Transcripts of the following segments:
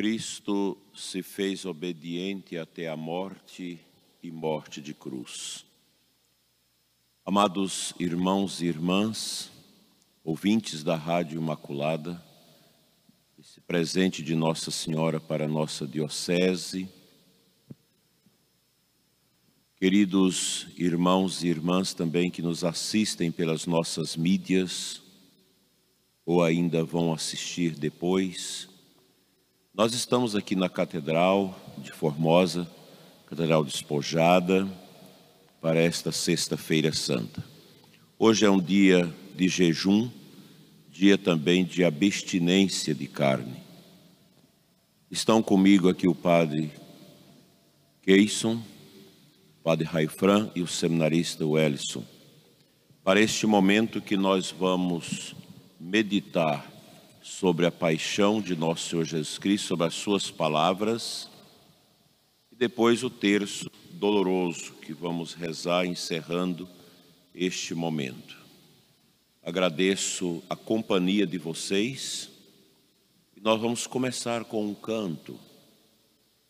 Cristo se fez obediente até a morte e morte de cruz. Amados irmãos e irmãs, ouvintes da Rádio Imaculada, esse presente de Nossa Senhora para a nossa Diocese, queridos irmãos e irmãs também que nos assistem pelas nossas mídias ou ainda vão assistir depois, nós estamos aqui na Catedral de Formosa, Catedral despojada, para esta Sexta-feira Santa. Hoje é um dia de jejum, dia também de abstinência de carne. Estão comigo aqui o Padre Keison, o Padre Raifran e o seminarista Wellison, para este momento que nós vamos meditar sobre a paixão de nosso Senhor Jesus Cristo, sobre as suas palavras, e depois o terço doloroso que vamos rezar encerrando este momento. Agradeço a companhia de vocês e nós vamos começar com um canto,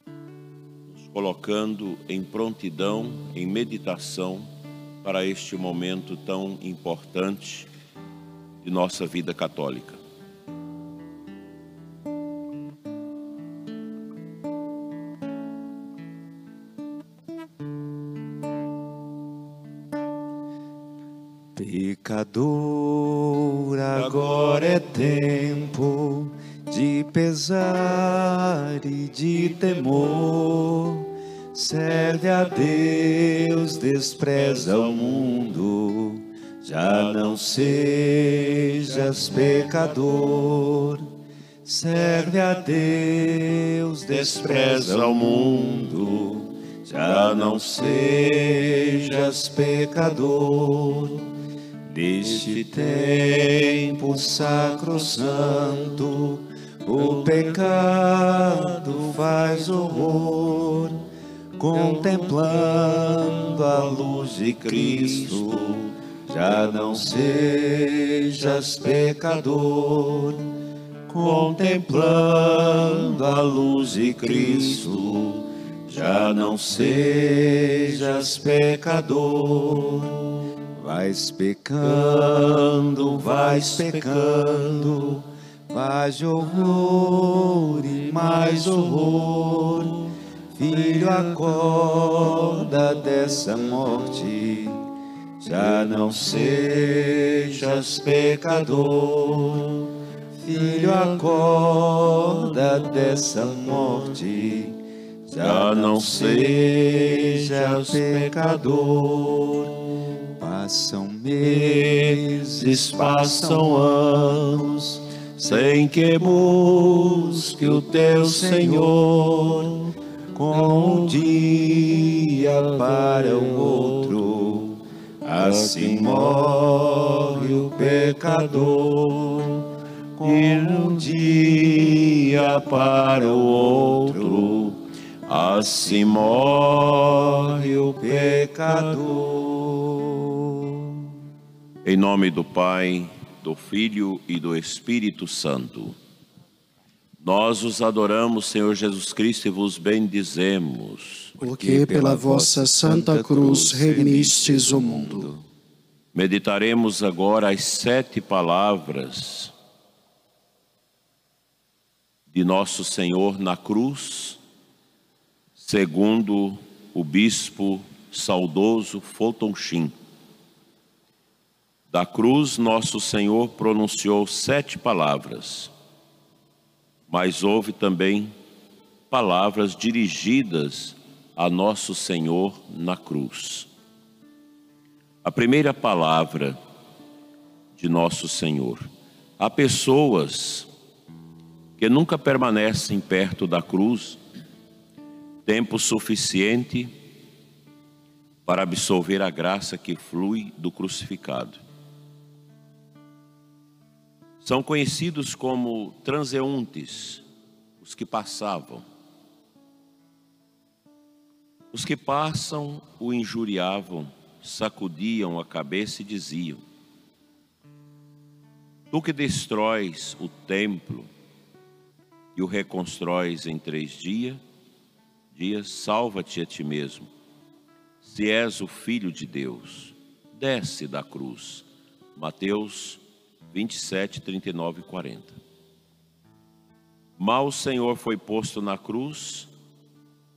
nos colocando em prontidão, em meditação para este momento tão importante de nossa vida católica. Despreza o mundo. Já não sejas pecador. Serve a Deus, despreza o mundo. Já não sejas pecador. Neste tempo sacrosanto, o pecado faz horror, contemplando a luz de Cristo, já não sejas pecador, contemplando a luz de Cristo, já não sejas pecador Vais pecando, vais pecando, vais horror e mais horror. Filho, acorda dessa morte, já não sejas pecador. Filho, acorda dessa morte, já não sejas pecador. Passam meses, passam anos, sem que busque o teu Senhor, com um dia para o outro, assim morre o pecador. Com um dia para o outro, assim morre o pecador. Em nome do Pai, do Filho e do Espírito Santo. Nós os adoramos, Senhor Jesus Cristo, e vos bendizemos. Porque pela vossa Santa Cruz remistes o mundo. Meditaremos agora as sete palavras de nosso Senhor na cruz, segundo o bispo saudoso Fulton Sheen. Da cruz, nosso Senhor pronunciou sete palavras, mas houve também palavras dirigidas a nosso Senhor na cruz. A primeira palavra de nosso Senhor. Há pessoas que nunca permanecem perto da cruz tempo suficiente para absorver a graça que flui do crucificado. São conhecidos como transeuntes, os que passavam. Os que passam o injuriavam, sacudiam a cabeça e diziam: Tu que destróis o templo e o reconstróis em três dias, dias salva-te a ti mesmo. Se és o filho de Deus, desce da cruz. Mateus 27, 39 e 40. Mal o Senhor foi posto na cruz,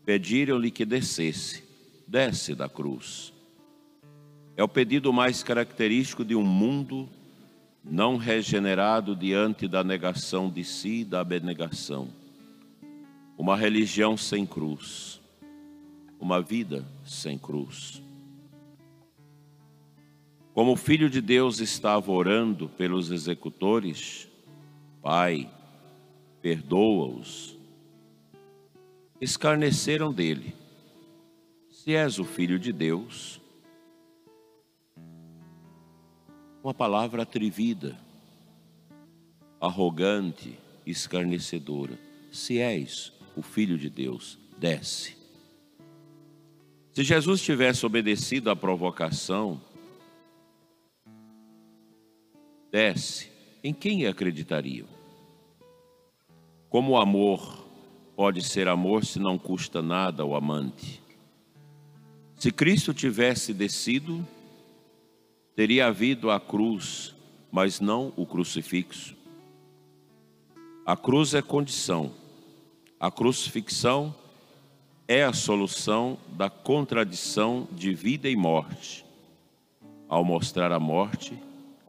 pediram-lhe que descesse, desce da cruz. É o pedido mais característico de um mundo não regenerado diante da negação de si e da abnegação. Uma religião sem cruz, uma vida sem cruz. Como o Filho de Deus estava orando pelos executores, Pai, perdoa-os, escarneceram dele. Se és o Filho de Deus, uma palavra atrevida, arrogante, escarnecedora. Se és o Filho de Deus, desce. Se Jesus tivesse obedecido à provocação, desce, em quem acreditariam? Como o amor pode ser amor se não custa nada ao amante? Se Cristo tivesse descido, teria havido a cruz, mas não o crucifixo. A cruz é condição, a crucifixão é a solução da contradição de vida e morte, ao mostrar a morte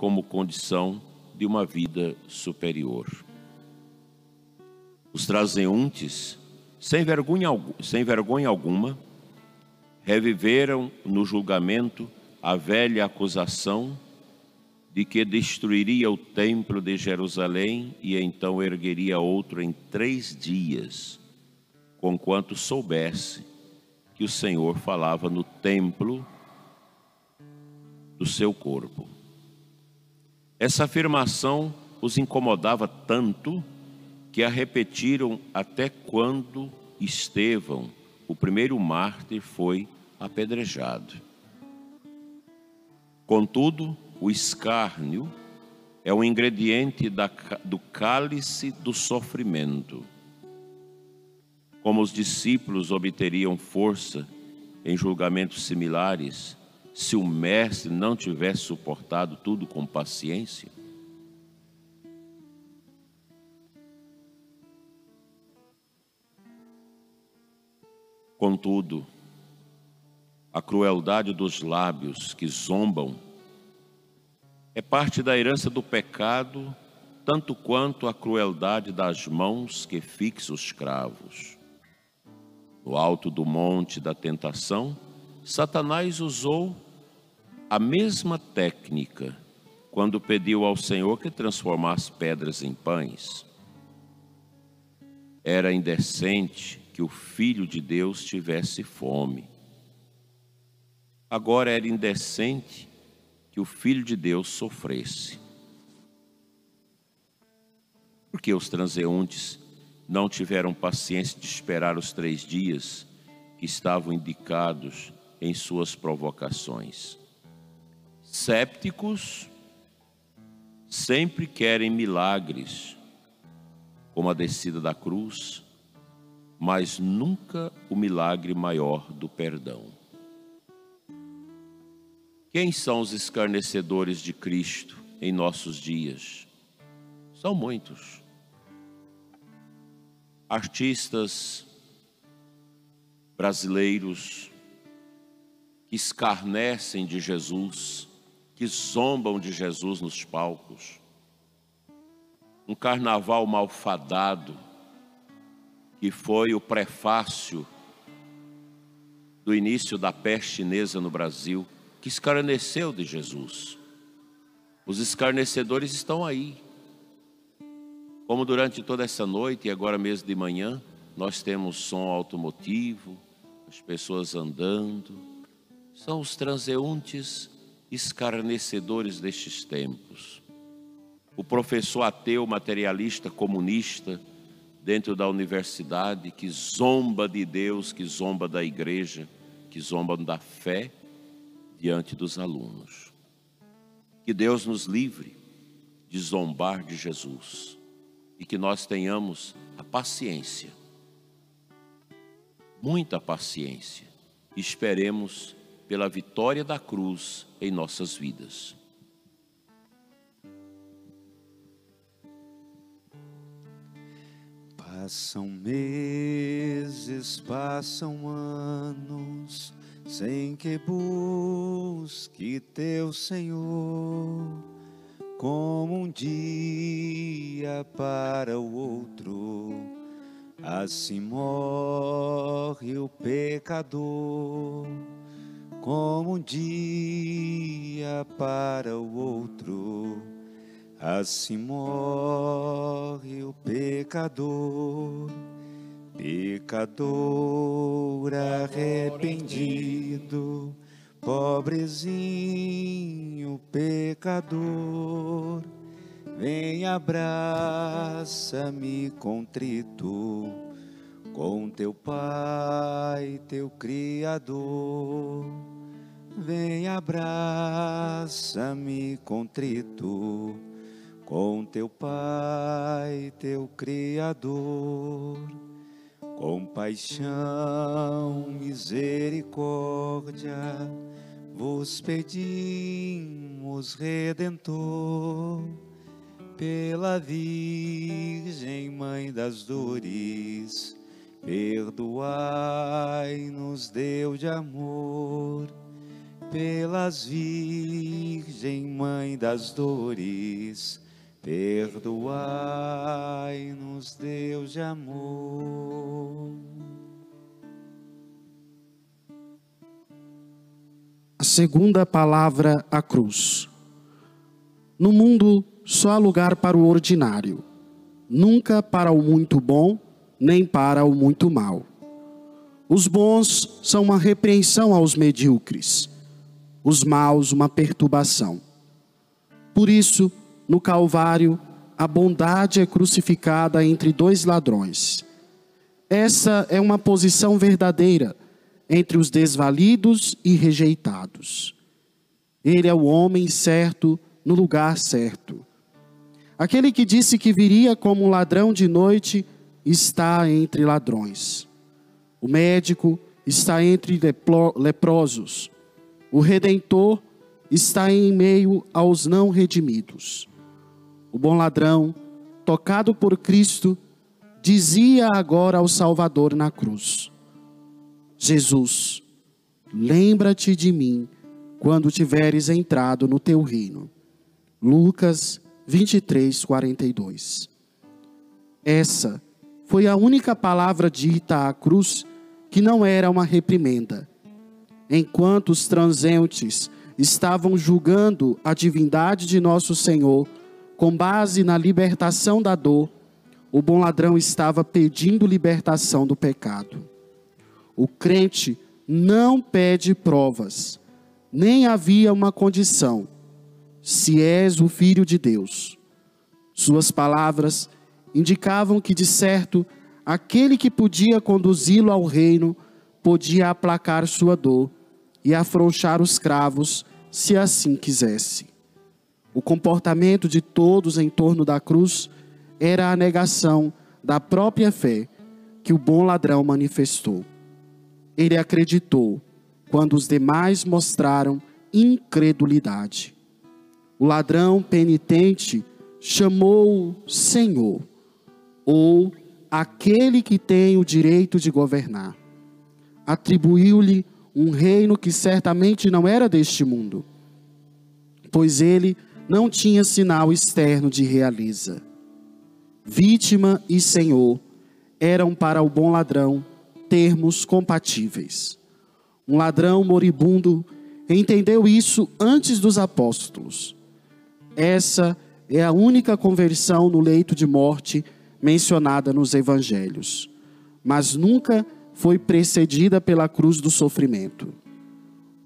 como condição de uma vida superior. Os transeuntes, sem vergonha, sem vergonha alguma, reviveram no julgamento a velha acusação de que destruiria o templo de Jerusalém e então ergueria outro em três dias, conquanto soubesse que o Senhor falava no templo do seu corpo. Essa afirmação os incomodava tanto que a repetiram até quando Estevão, o primeiro mártir, foi apedrejado. Contudo, o escárnio é um ingrediente da, do cálice do sofrimento. Como os discípulos obteriam força em julgamentos similares se o mestre não tivesse suportado tudo com paciência? Contudo, a crueldade dos lábios que zombam é parte da herança do pecado, tanto quanto a crueldade das mãos que fixam os cravos. No alto do monte da tentação, Satanás usou a mesma técnica quando pediu ao Senhor que transformasse pedras em pães. Era indecente que o Filho de Deus tivesse fome. Agora era indecente que o Filho de Deus sofresse. Porque os transeuntes não tiveram paciência de esperar os três dias que estavam indicados em suas provocações. Sépticos sempre querem milagres, como a descida da cruz, mas nunca o milagre maior do perdão. Quem são os escarnecedores de Cristo em nossos dias? São muitos. Artistas brasileiros que escarnecem de Jesus, que zombam de Jesus nos palcos. Um carnaval malfadado, que foi o prefácio do início da peste chinesa no Brasil que escarneceu de Jesus. Os escarnecedores estão aí. Como durante toda essa noite e agora mesmo de manhã, nós temos som automotivo, as pessoas andando. São os transeuntes escarnecedores destes tempos. O professor ateu, materialista, comunista, dentro da universidade, que zomba de Deus, que zomba da igreja, que zomba da fé diante dos alunos. Que Deus nos livre de zombar de Jesus e que nós tenhamos a paciência. Muita paciência. Esperemos pela vitória da cruz em nossas vidas. Passam meses, passam anos, sem que busque teu Senhor, como um dia para o outro, assim morre o pecador, como um dia para o outro Assim morre o pecador, pecador arrependido, pobrezinho pecador. Vem, abraça-me contrito com teu Pai, teu Criador. Vem, abraça-me contrito com teu Pai, teu Criador. Compaixão, misericórdia, vos pedimos, Redentor, pela Virgem Mãe das Dores, perdoai-nos, Deus de amor, pelas Virgem Mãe das Dores, Perdoai-nos, Deus de amor. A segunda palavra, a cruz. No mundo só há lugar para o ordinário, nunca para o muito bom, nem para o muito mal. Os bons são uma repreensão aos medíocres, os maus uma perturbação. Por isso, no Calvário, a bondade é crucificada entre dois ladrões. Essa é uma posição verdadeira entre os desvalidos e rejeitados. Ele é o homem certo no lugar certo. Aquele que disse que viria como um ladrão de noite está entre ladrões. O médico está entre leprosos. O redentor está em meio aos não redimidos. O bom ladrão, tocado por Cristo, dizia agora ao Salvador na cruz: Jesus, lembra-te de mim quando tiveres entrado no teu reino. Lucas 23, 42. Essa foi a única palavra dita à cruz que não era uma reprimenda. Enquanto os transeuntes estavam julgando a divindade de nosso Senhor, com base na libertação da dor, o bom ladrão estava pedindo libertação do pecado. O crente não pede provas, nem havia uma condição. Se és o filho de Deus. Suas palavras indicavam que, de certo, aquele que podia conduzi-lo ao reino podia aplacar sua dor e afrouxar os cravos, se assim quisesse. O comportamento de todos em torno da cruz era a negação da própria fé que o bom ladrão manifestou. Ele acreditou quando os demais mostraram incredulidade. O ladrão penitente chamou Senhor, ou aquele que tem o direito de governar. Atribuiu-lhe um reino que certamente não era deste mundo, pois ele não tinha sinal externo de realiza. Vítima e senhor eram para o bom ladrão termos compatíveis. Um ladrão moribundo entendeu isso antes dos apóstolos. Essa é a única conversão no leito de morte mencionada nos evangelhos, mas nunca foi precedida pela cruz do sofrimento.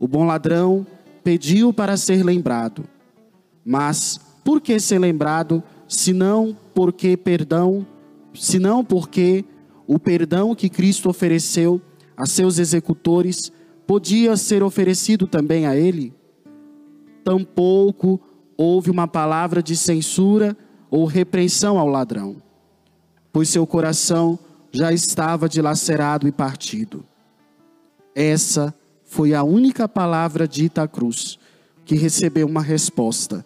O bom ladrão pediu para ser lembrado mas por que ser lembrado, senão porque perdão, senão porque o perdão que Cristo ofereceu a seus executores podia ser oferecido também a ele? Tampouco houve uma palavra de censura ou repreensão ao ladrão. pois seu coração já estava dilacerado e partido. Essa foi a única palavra dita à cruz que recebeu uma resposta,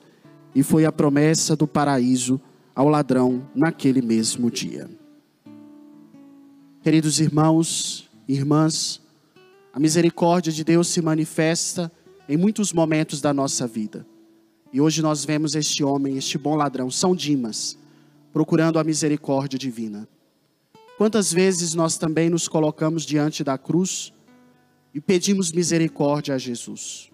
e foi a promessa do paraíso ao ladrão naquele mesmo dia. Queridos irmãos irmãs, a misericórdia de Deus se manifesta em muitos momentos da nossa vida. E hoje nós vemos este homem, este bom ladrão, São Dimas, procurando a misericórdia divina. Quantas vezes nós também nos colocamos diante da cruz e pedimos misericórdia a Jesus?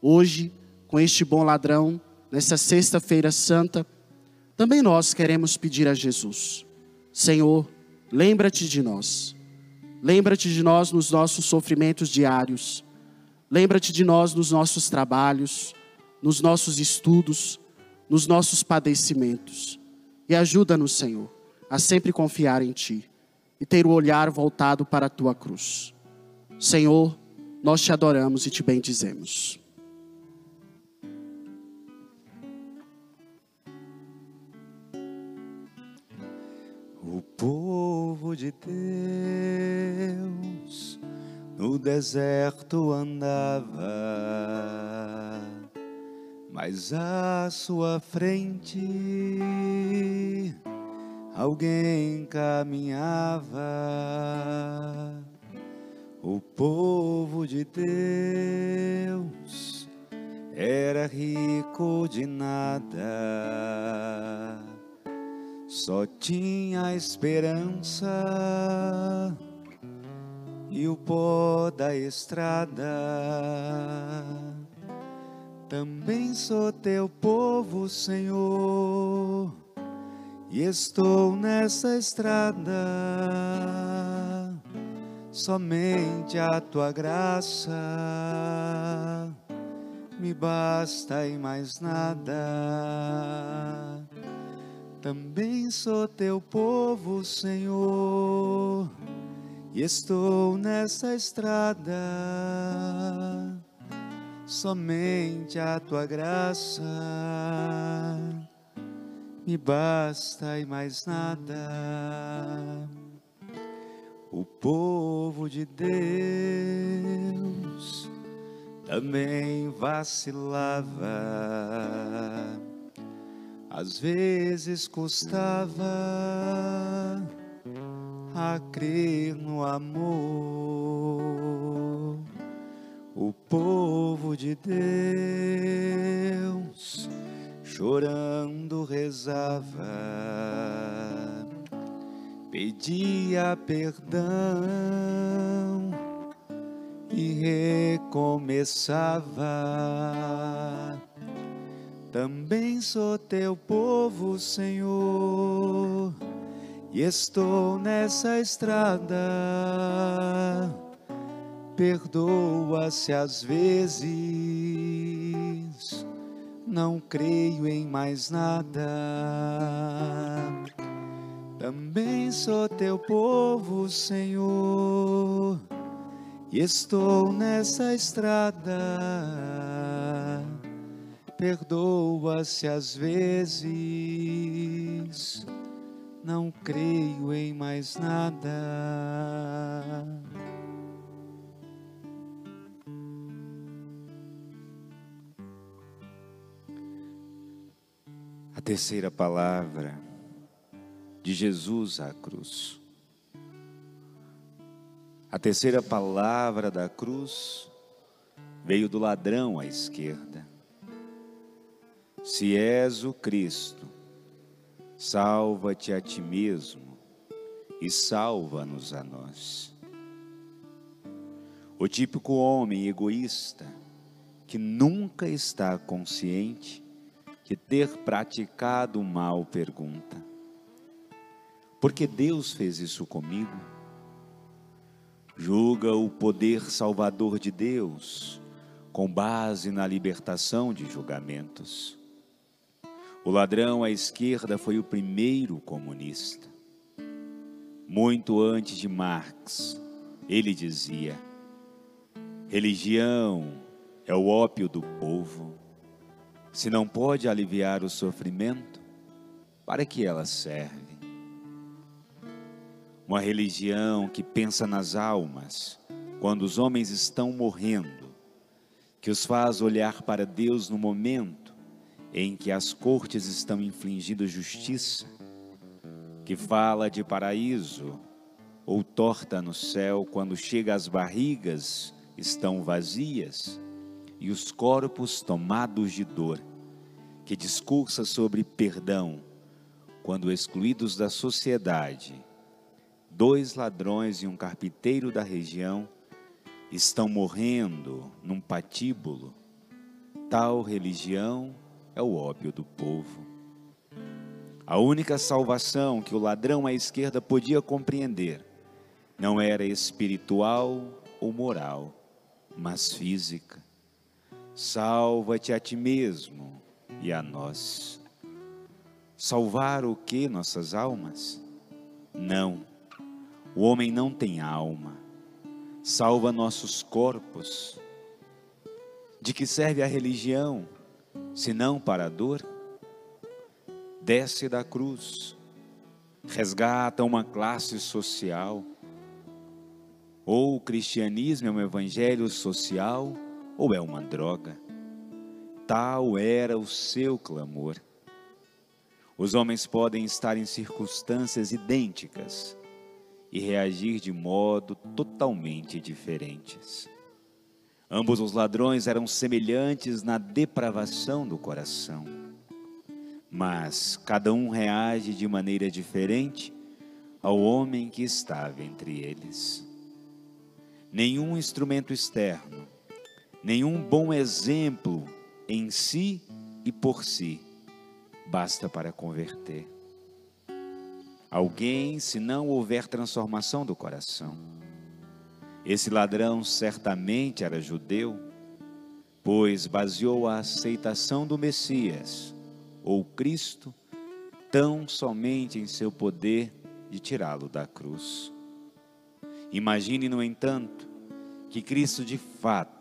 Hoje, com este bom ladrão, nesta Sexta-feira Santa, também nós queremos pedir a Jesus: Senhor, lembra-te de nós. Lembra-te de nós nos nossos sofrimentos diários. Lembra-te de nós nos nossos trabalhos, nos nossos estudos, nos nossos padecimentos. E ajuda-nos, Senhor, a sempre confiar em Ti e ter o olhar voltado para a Tua cruz. Senhor, nós te adoramos e te bendizemos. O povo de Deus no deserto andava, mas à sua frente alguém caminhava. O povo de Deus era rico de nada, só tinha esperança e o pó da estrada. Também sou teu povo, Senhor, e estou nessa estrada. Somente a tua graça me basta e mais nada. Também sou teu povo, Senhor, e estou nessa estrada. Somente a tua graça me basta e mais nada. O povo de Deus também vacilava, às vezes custava a crer no amor. O povo de Deus chorando rezava pedia perdão e recomeçava. Também sou teu povo, Senhor, e estou nessa estrada. Perdoa-se às vezes, não creio em mais nada também sou teu povo, Senhor, e estou nessa estrada. Perdoa-se às vezes, não creio em mais nada. A terceira palavra de Jesus à cruz. A terceira palavra da cruz veio do ladrão à esquerda. Se és o Cristo, salva-te a ti mesmo e salva-nos a nós. O típico homem egoísta que nunca está consciente de ter praticado o mal pergunta: porque Deus fez isso comigo. Julga o poder salvador de Deus com base na libertação de julgamentos. O ladrão à esquerda foi o primeiro comunista. Muito antes de Marx, ele dizia: religião é o ópio do povo. Se não pode aliviar o sofrimento, para que ela serve? uma religião que pensa nas almas quando os homens estão morrendo, que os faz olhar para Deus no momento em que as cortes estão infligindo justiça, que fala de paraíso ou torta no céu quando chega as barrigas estão vazias e os corpos tomados de dor, que discursa sobre perdão quando excluídos da sociedade, dois ladrões e um carpinteiro da região estão morrendo num patíbulo. Tal religião é o óbvio do povo. A única salvação que o ladrão à esquerda podia compreender não era espiritual ou moral, mas física. Salva-te a ti mesmo e a nós. Salvar o que nossas almas? Não. O homem não tem alma. Salva nossos corpos. De que serve a religião, se não para a dor? Desce da cruz, resgata uma classe social. Ou o cristianismo é um evangelho social, ou é uma droga. Tal era o seu clamor. Os homens podem estar em circunstâncias idênticas e reagir de modo totalmente diferentes. Ambos os ladrões eram semelhantes na depravação do coração, mas cada um reage de maneira diferente ao homem que estava entre eles. Nenhum instrumento externo, nenhum bom exemplo em si e por si basta para converter. Alguém, se não houver transformação do coração. Esse ladrão certamente era judeu, pois baseou a aceitação do Messias, ou Cristo, tão somente em seu poder de tirá-lo da cruz. Imagine, no entanto, que Cristo de fato,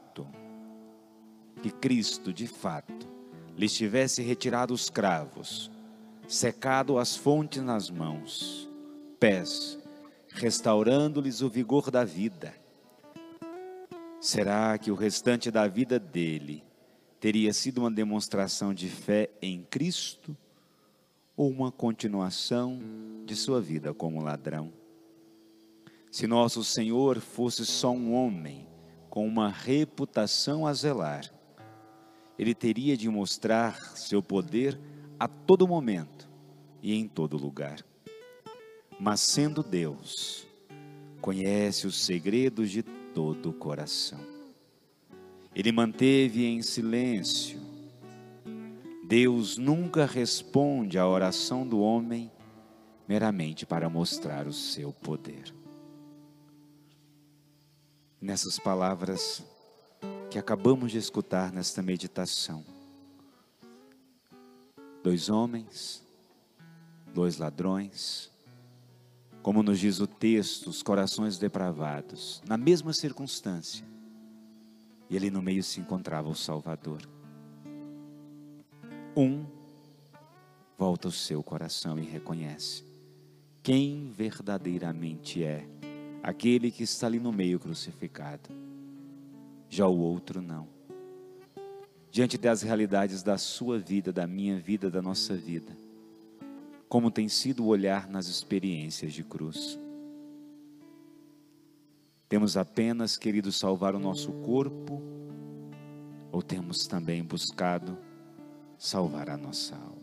que Cristo de fato, lhes tivesse retirado os cravos, secado as fontes nas mãos, pés, restaurando-lhes o vigor da vida. Será que o restante da vida dele teria sido uma demonstração de fé em Cristo ou uma continuação de sua vida como ladrão? Se nosso Senhor fosse só um homem com uma reputação a zelar, ele teria de mostrar seu poder a todo momento e em todo lugar. Mas sendo Deus, conhece os segredos de todo o coração. Ele manteve em silêncio. Deus nunca responde à oração do homem meramente para mostrar o seu poder. Nessas palavras, que acabamos de escutar nesta meditação. Dois homens, dois ladrões, como nos diz o texto, os corações depravados, na mesma circunstância, e ali no meio se encontrava o Salvador. Um volta o seu coração e reconhece quem verdadeiramente é aquele que está ali no meio crucificado já o outro não. Diante das realidades da sua vida, da minha vida, da nossa vida, como tem sido o olhar nas experiências de cruz. Temos apenas querido salvar o nosso corpo, ou temos também buscado salvar a nossa alma?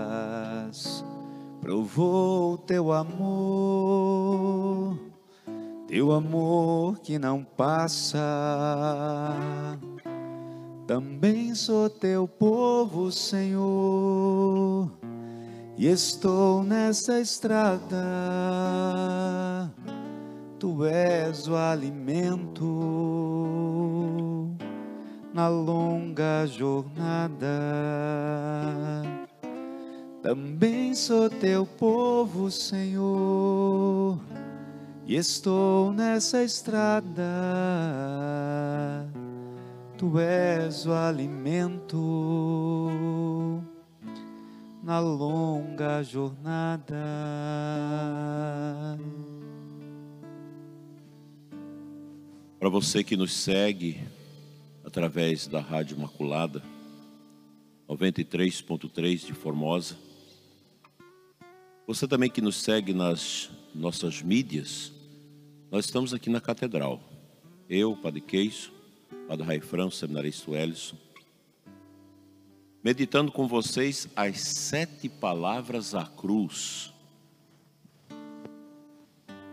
provou teu amor, teu amor que não passa Também sou teu povo, Senhor, e estou nessa estrada. Tu és o alimento na longa jornada. Também sou teu povo, Senhor, e estou nessa estrada. Tu és o alimento na longa jornada. Para você que nos segue através da Rádio Imaculada, 93.3 de Formosa, você também que nos segue nas nossas mídias, nós estamos aqui na Catedral. Eu, Padre Queijo, Padre Raifrão, Seminarista Ellison, meditando com vocês as sete palavras à cruz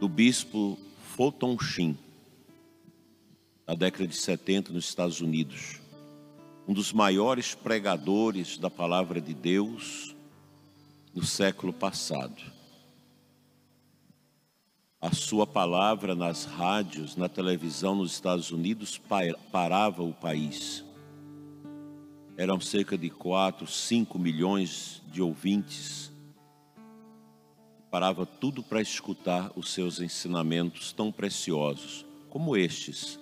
do bispo Fulton Sheen na década de 70 nos Estados Unidos. Um dos maiores pregadores da palavra de Deus no século passado. A sua palavra nas rádios, na televisão nos Estados Unidos parava o país. Eram cerca de 4, 5 milhões de ouvintes. Parava tudo para escutar os seus ensinamentos tão preciosos como estes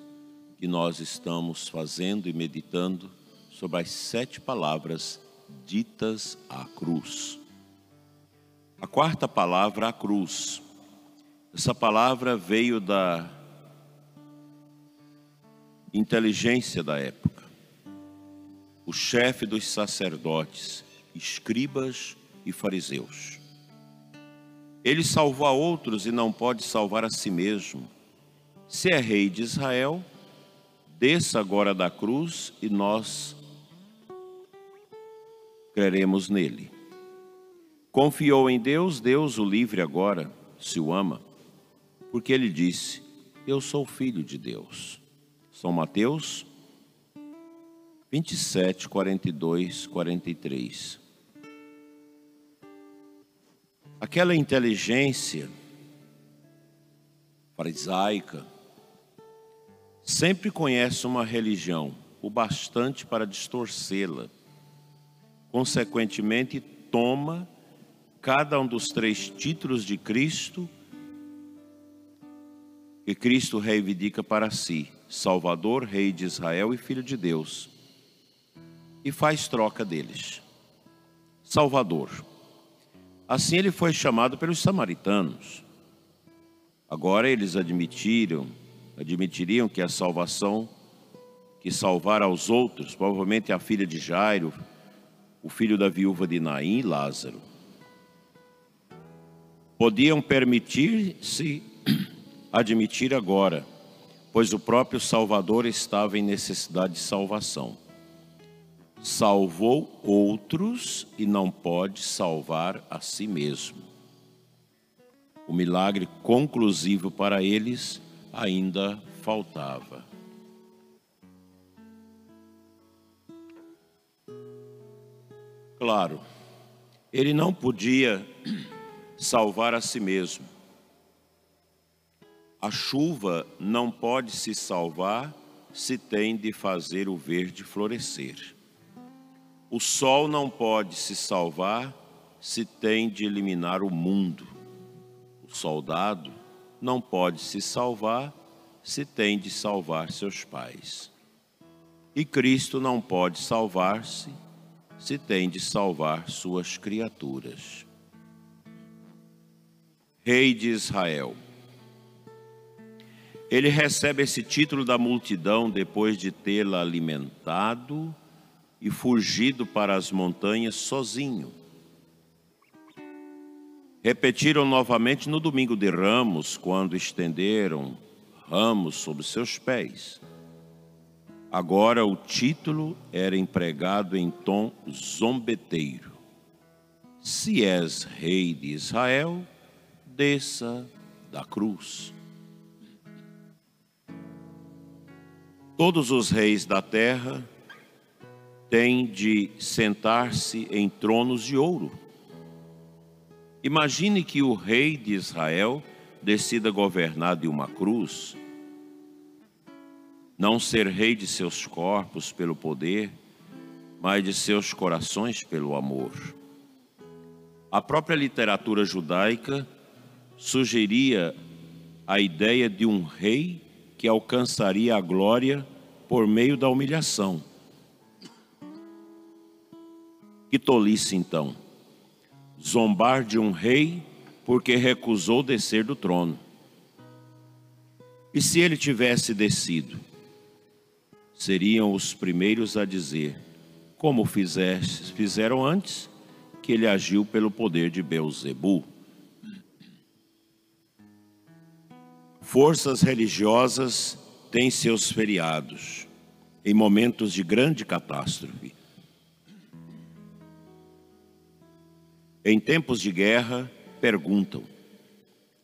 que nós estamos fazendo e meditando sobre as sete palavras ditas à cruz. A quarta palavra, a cruz. Essa palavra veio da inteligência da época. O chefe dos sacerdotes, escribas e fariseus. Ele salvou a outros e não pode salvar a si mesmo. Se é rei de Israel, desça agora da cruz e nós creremos nele. Confiou em Deus, Deus o livre agora, se o ama, porque ele disse: Eu sou filho de Deus. São Mateus 27, 42, 43. Aquela inteligência farisaica, sempre conhece uma religião o bastante para distorcê-la. Consequentemente, toma cada um dos três títulos de Cristo que Cristo reivindica para si: Salvador, Rei de Israel e Filho de Deus, e faz troca deles. Salvador. Assim ele foi chamado pelos samaritanos. Agora eles admitiram admitiriam que a salvação que salvar aos outros, provavelmente a filha de Jairo, o filho da viúva de Naim, Lázaro, podiam permitir-se admitir agora, pois o próprio Salvador estava em necessidade de salvação. Salvou outros e não pode salvar a si mesmo. O milagre conclusivo para eles ainda faltava. Claro, ele não podia salvar a si mesmo. A chuva não pode se salvar se tem de fazer o verde florescer. O sol não pode se salvar se tem de eliminar o mundo. O soldado não pode se salvar se tem de salvar seus pais. E Cristo não pode salvar-se se tem de salvar suas criaturas. Rei de Israel. Ele recebe esse título da multidão depois de tê-la alimentado e fugido para as montanhas sozinho Repetiram novamente no domingo de Ramos, quando estenderam ramos sobre seus pés. Agora o título era empregado em tom zombeteiro. Se és rei de Israel, desça da cruz. Todos os reis da terra tem de sentar-se em tronos de ouro. Imagine que o rei de Israel decida governar de uma cruz, não ser rei de seus corpos pelo poder, mas de seus corações pelo amor. A própria literatura judaica sugeria a ideia de um rei que alcançaria a glória por meio da humilhação. Que tolice então, zombar de um rei porque recusou descer do trono. E se ele tivesse descido, seriam os primeiros a dizer: como fizeste, fizeram antes, que ele agiu pelo poder de Beuzebu. Forças religiosas têm seus feriados em momentos de grande catástrofe. Em tempos de guerra, perguntam: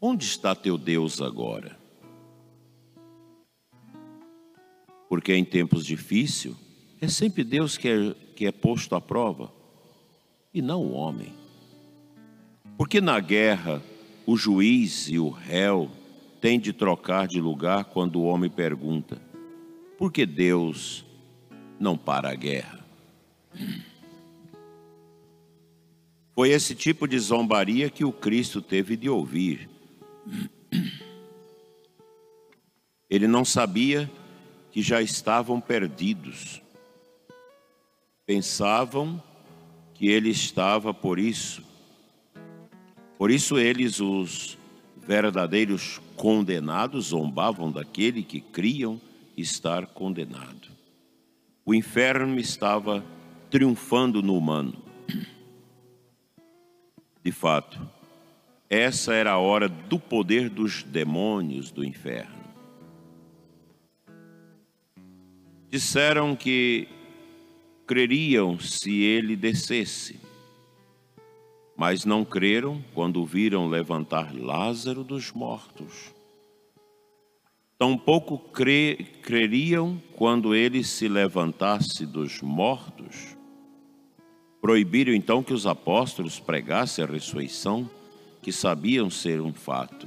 Onde está teu Deus agora? Porque em tempos difíceis, é sempre Deus que é, que é posto à prova e não o homem. Porque na guerra o juiz e o réu têm de trocar de lugar quando o homem pergunta: por que Deus não para a guerra? Foi esse tipo de zombaria que o Cristo teve de ouvir. Ele não sabia que já estavam perdidos pensavam que ele estava por isso. Por isso eles, os verdadeiros condenados, zombavam daquele que criam estar condenado. O inferno estava triunfando no humano. De fato, essa era a hora do poder dos demônios do inferno. Disseram que creriam se ele descesse, mas não creram quando viram levantar Lázaro dos mortos. Tampouco cre creriam quando ele se levantasse dos mortos. Proibiram então que os apóstolos pregassem a ressurreição, que sabiam ser um fato.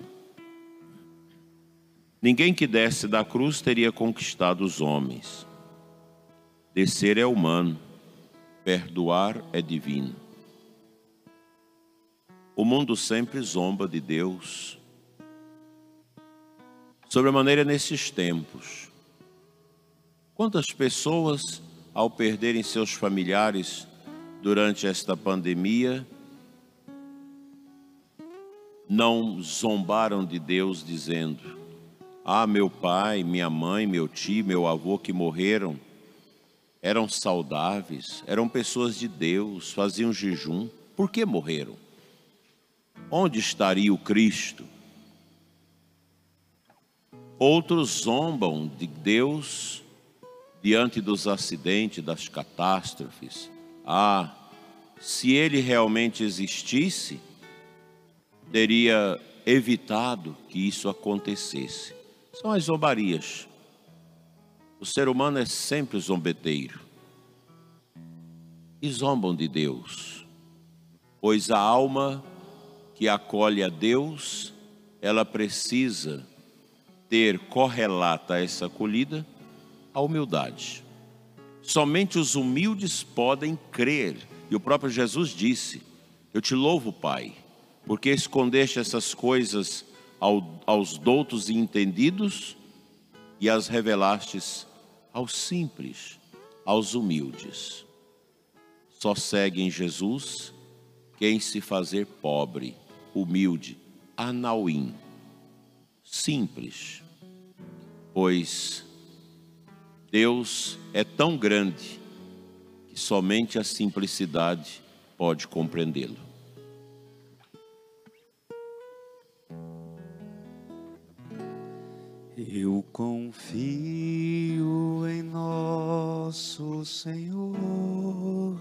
Ninguém que desce da cruz teria conquistado os homens Descer é humano, perdoar é divino. O mundo sempre zomba de Deus. Sobre a maneira nesses tempos. Quantas pessoas, ao perderem seus familiares durante esta pandemia, não zombaram de Deus dizendo: Ah, meu pai, minha mãe, meu tio, meu avô que morreram eram saudáveis, eram pessoas de Deus, faziam jejum. Por que morreram? Onde estaria o Cristo? Outros zombam de Deus diante dos acidentes, das catástrofes. Ah, se ele realmente existisse, teria evitado que isso acontecesse. São as zombarias. O ser humano é sempre zombeteiro. E zombam de Deus, pois a alma que acolhe a Deus, ela precisa ter correlata essa acolhida a humildade. Somente os humildes podem crer. E o próprio Jesus disse: Eu te louvo, Pai, porque escondeste essas coisas aos doutos e entendidos e as revelastes aos simples, aos humildes. Só segue em Jesus quem se fazer pobre, humilde, anauim, simples, pois Deus é tão grande que somente a simplicidade pode compreendê-lo. Eu confio em nosso Senhor,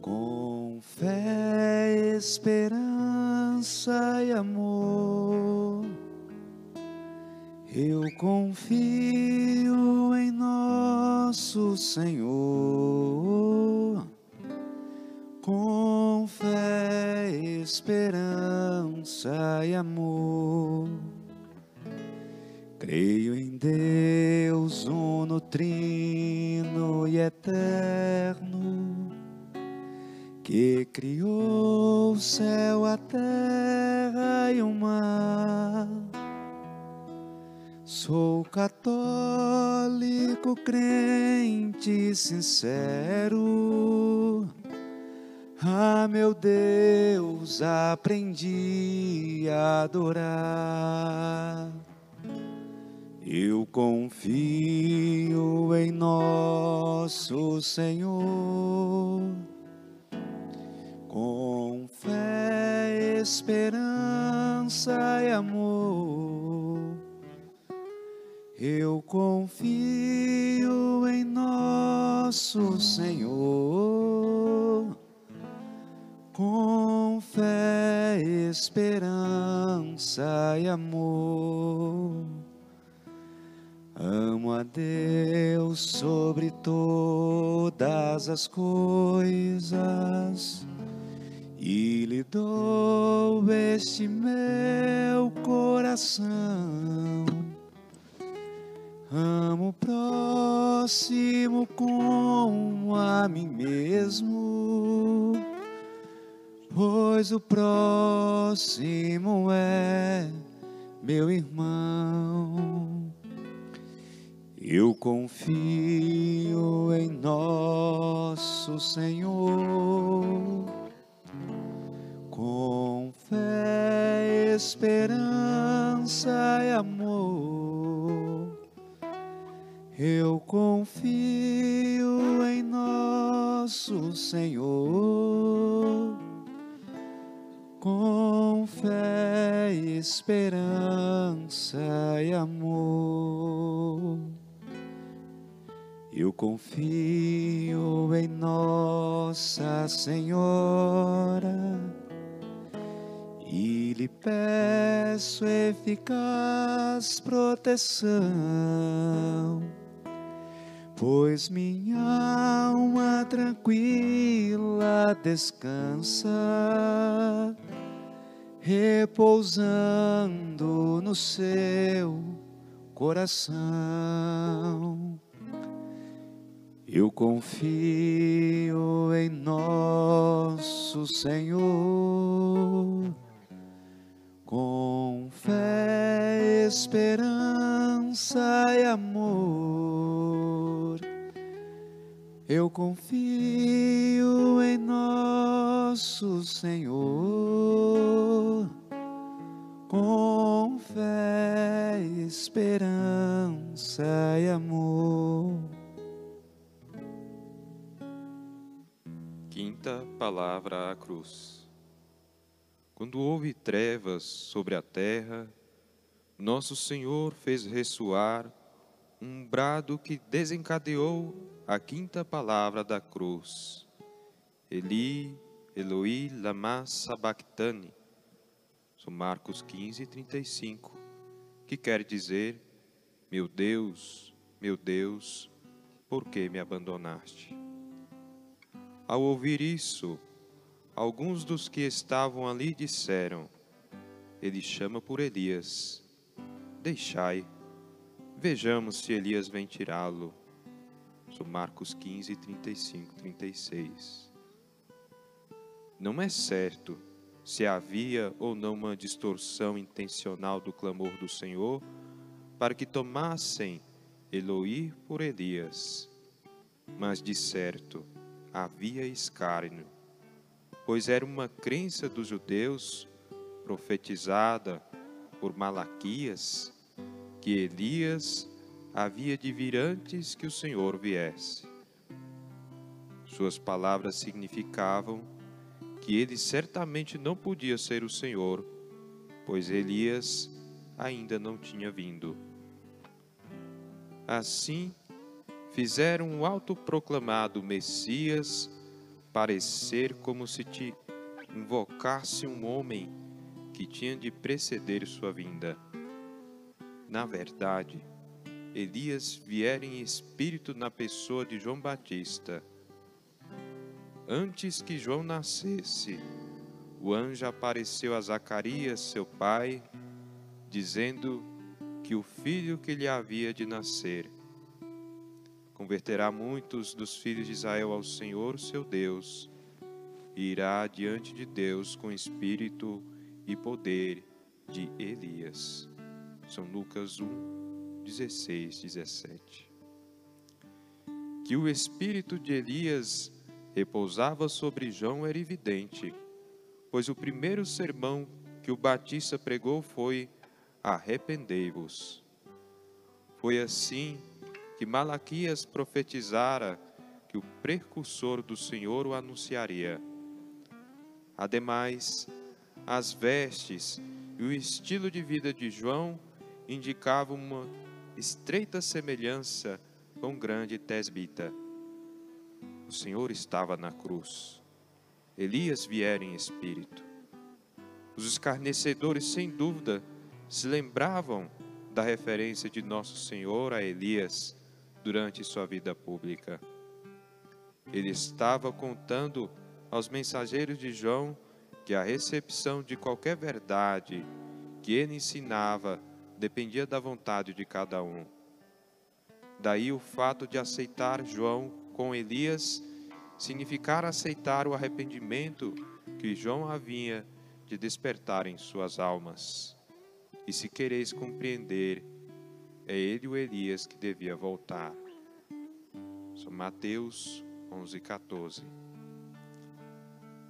com fé, esperança e amor. Eu confio em nosso Senhor, com fé, esperança e amor. Creio em Deus, uno, trino e eterno, que criou o céu, a terra e o mar. Sou católico, crente, sincero. Ah, meu Deus, aprendi a adorar. Eu confio em nosso Senhor, com fé, esperança e amor. Eu confio em nosso Senhor, com fé, esperança e amor. Amo a Deus sobre todas as coisas e lhe dou este meu coração. Amo o próximo como a mim mesmo, pois o próximo é meu irmão. Eu confio em nosso Senhor, com fé, esperança e amor. Eu confio em nosso Senhor, com fé, esperança e amor. Eu confio em Nossa Senhora. E lhe peço eficaz proteção, pois minha alma tranquila descansa, repousando no seu coração. Eu confio em nosso Senhor, com fé, esperança e amor. Eu confio em nosso Senhor, com fé, esperança e amor. Quinta palavra à cruz. Quando houve trevas sobre a terra, nosso Senhor fez ressoar um brado que desencadeou a quinta palavra da cruz. Eli, Eloi, lama sabachthani. São Marcos 15, 35, que quer dizer, meu Deus, meu Deus, por que me abandonaste? Ao ouvir isso, alguns dos que estavam ali disseram: Ele chama por Elias. Deixai, vejamos se Elias vem tirá-lo. Marcos 15, 35, 36. Não é certo se havia ou não uma distorção intencional do clamor do Senhor para que tomassem Eloí por Elias. Mas de certo, havia escárnio, pois era uma crença dos judeus, profetizada por Malaquias, que Elias havia de vir antes que o Senhor viesse. Suas palavras significavam que ele certamente não podia ser o Senhor, pois Elias ainda não tinha vindo. Assim, fizeram o autoproclamado Messias parecer como se te invocasse um homem que tinha de preceder sua vinda. na verdade, Elias viera em espírito na pessoa de João Batista. Antes que João nascesse, o anjo apareceu a Zacarias, seu pai, dizendo que o filho que lhe havia de nascer converterá muitos dos filhos de Israel ao Senhor, seu Deus, e irá diante de Deus com espírito e poder de Elias. São Lucas 1, 16, 17. Que o espírito de Elias repousava sobre João era evidente, pois o primeiro sermão que o Batista pregou foi: Arrependei-vos. Foi assim que Malaquias profetizara que o precursor do Senhor o anunciaria. Ademais, as vestes e o estilo de vida de João indicavam uma estreita semelhança com o grande tesbita. O Senhor estava na cruz. Elias viera em espírito. Os escarnecedores, sem dúvida, se lembravam da referência de Nosso Senhor a Elias durante sua vida pública. Ele estava contando aos mensageiros de João que a recepção de qualquer verdade que ele ensinava dependia da vontade de cada um. Daí o fato de aceitar João com Elias significar aceitar o arrependimento que João havia de despertar em suas almas. E se quereis compreender, é ele o Elias que devia voltar. São Mateus 11, 14.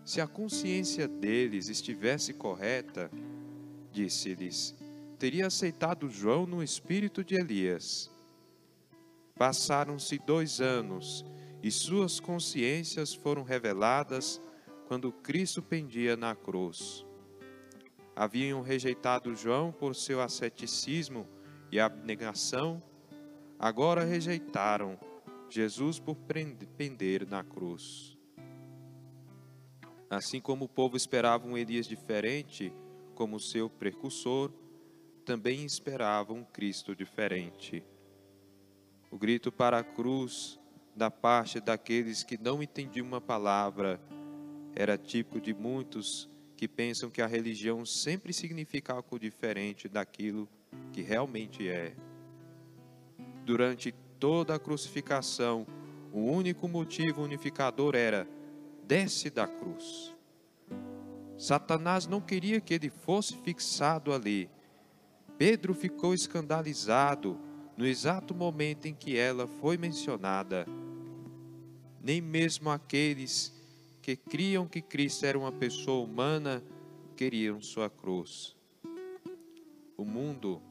Se a consciência deles estivesse correta, disse-lhes, teria aceitado João no espírito de Elias. Passaram-se dois anos e suas consciências foram reveladas quando Cristo pendia na cruz. Haviam rejeitado João por seu asceticismo e abnegação, agora rejeitaram Jesus por pender na cruz. Assim como o povo esperava um Elias diferente, como seu precursor, também esperava um Cristo diferente. O grito para a cruz da parte daqueles que não entendiam uma palavra era típico de muitos que pensam que a religião sempre significa algo diferente daquilo que realmente é. Durante toda a crucificação, o único motivo unificador era: desce da cruz. Satanás não queria que ele fosse fixado ali. Pedro ficou escandalizado no exato momento em que ela foi mencionada. Nem mesmo aqueles que criam que Cristo era uma pessoa humana queriam sua cruz. O mundo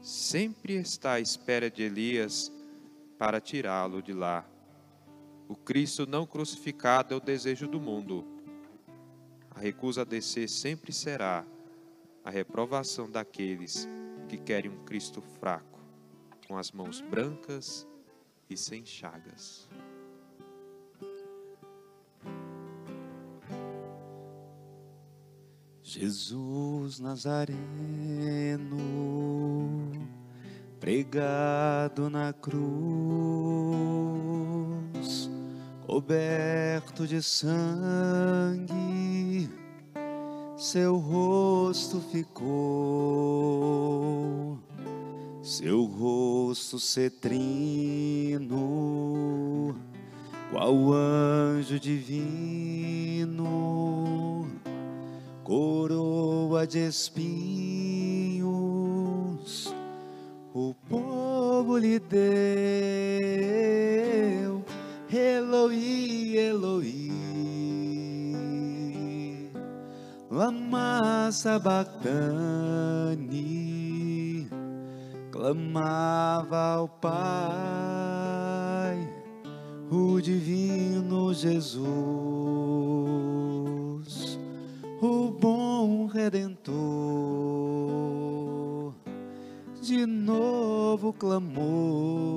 sempre está à espera de Elias para tirá-lo de lá. O Cristo não crucificado é o desejo do mundo a recusa a descer sempre será a reprovação daqueles que querem um Cristo fraco, com as mãos brancas e sem chagas. Jesus Nazareno, pregado na cruz, coberto de sangue, seu rosto ficou, seu rosto cetrino, qual anjo divino, coroa de espinhos, o povo lhe deu. Eloi, Eloi, lama sabachthani, clamava ao Pai, o divino Jesus, o bom Redentor, de novo clamou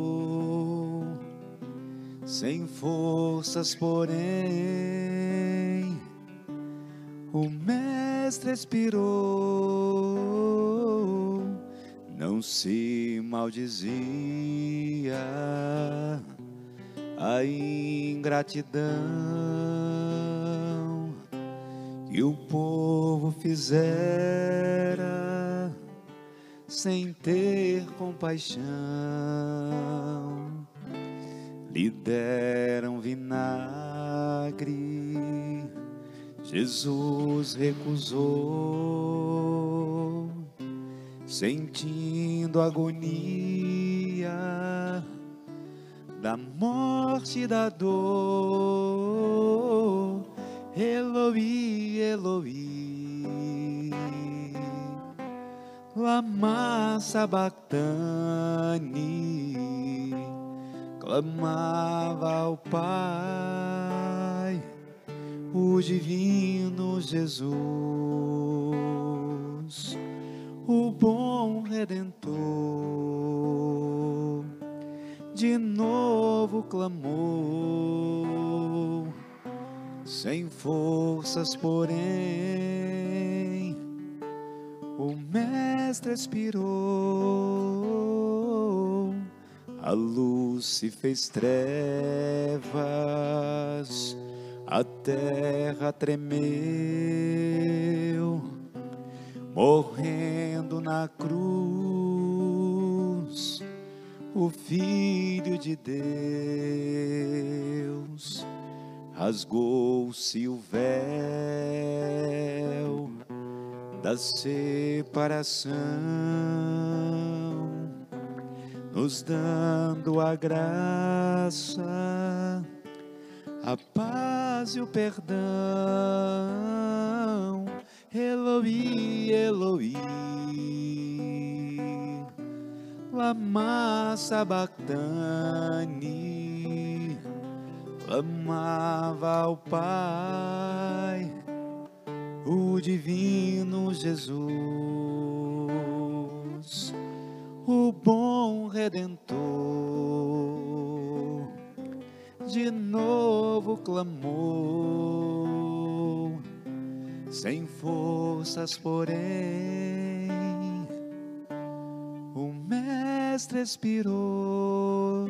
sem forças, porém, o Mestre expirou. Não se maldizia a ingratidão que o povo fizera sem ter compaixão. Lhe deram vinagre, Jesus recusou, sentindo agonia da morte e da dor. Eloi, Eloi, lama sabachthani, clamava ao Pai, o divino Jesus, o bom Redentor. De novo clamou, sem forças, porém, o Mestre expirou, a luz se fez trevas, a terra tremeu, morrendo na cruz o Filho de Deus, rasgou-se o véu da separação, nos dando a graça, a paz e o perdão. Eloi, Eloi lama sabachthani, clamava ao Pai, o divino Jesus, o bom Redentor, de novo clamou, sem forças, porém, o Mestre expirou.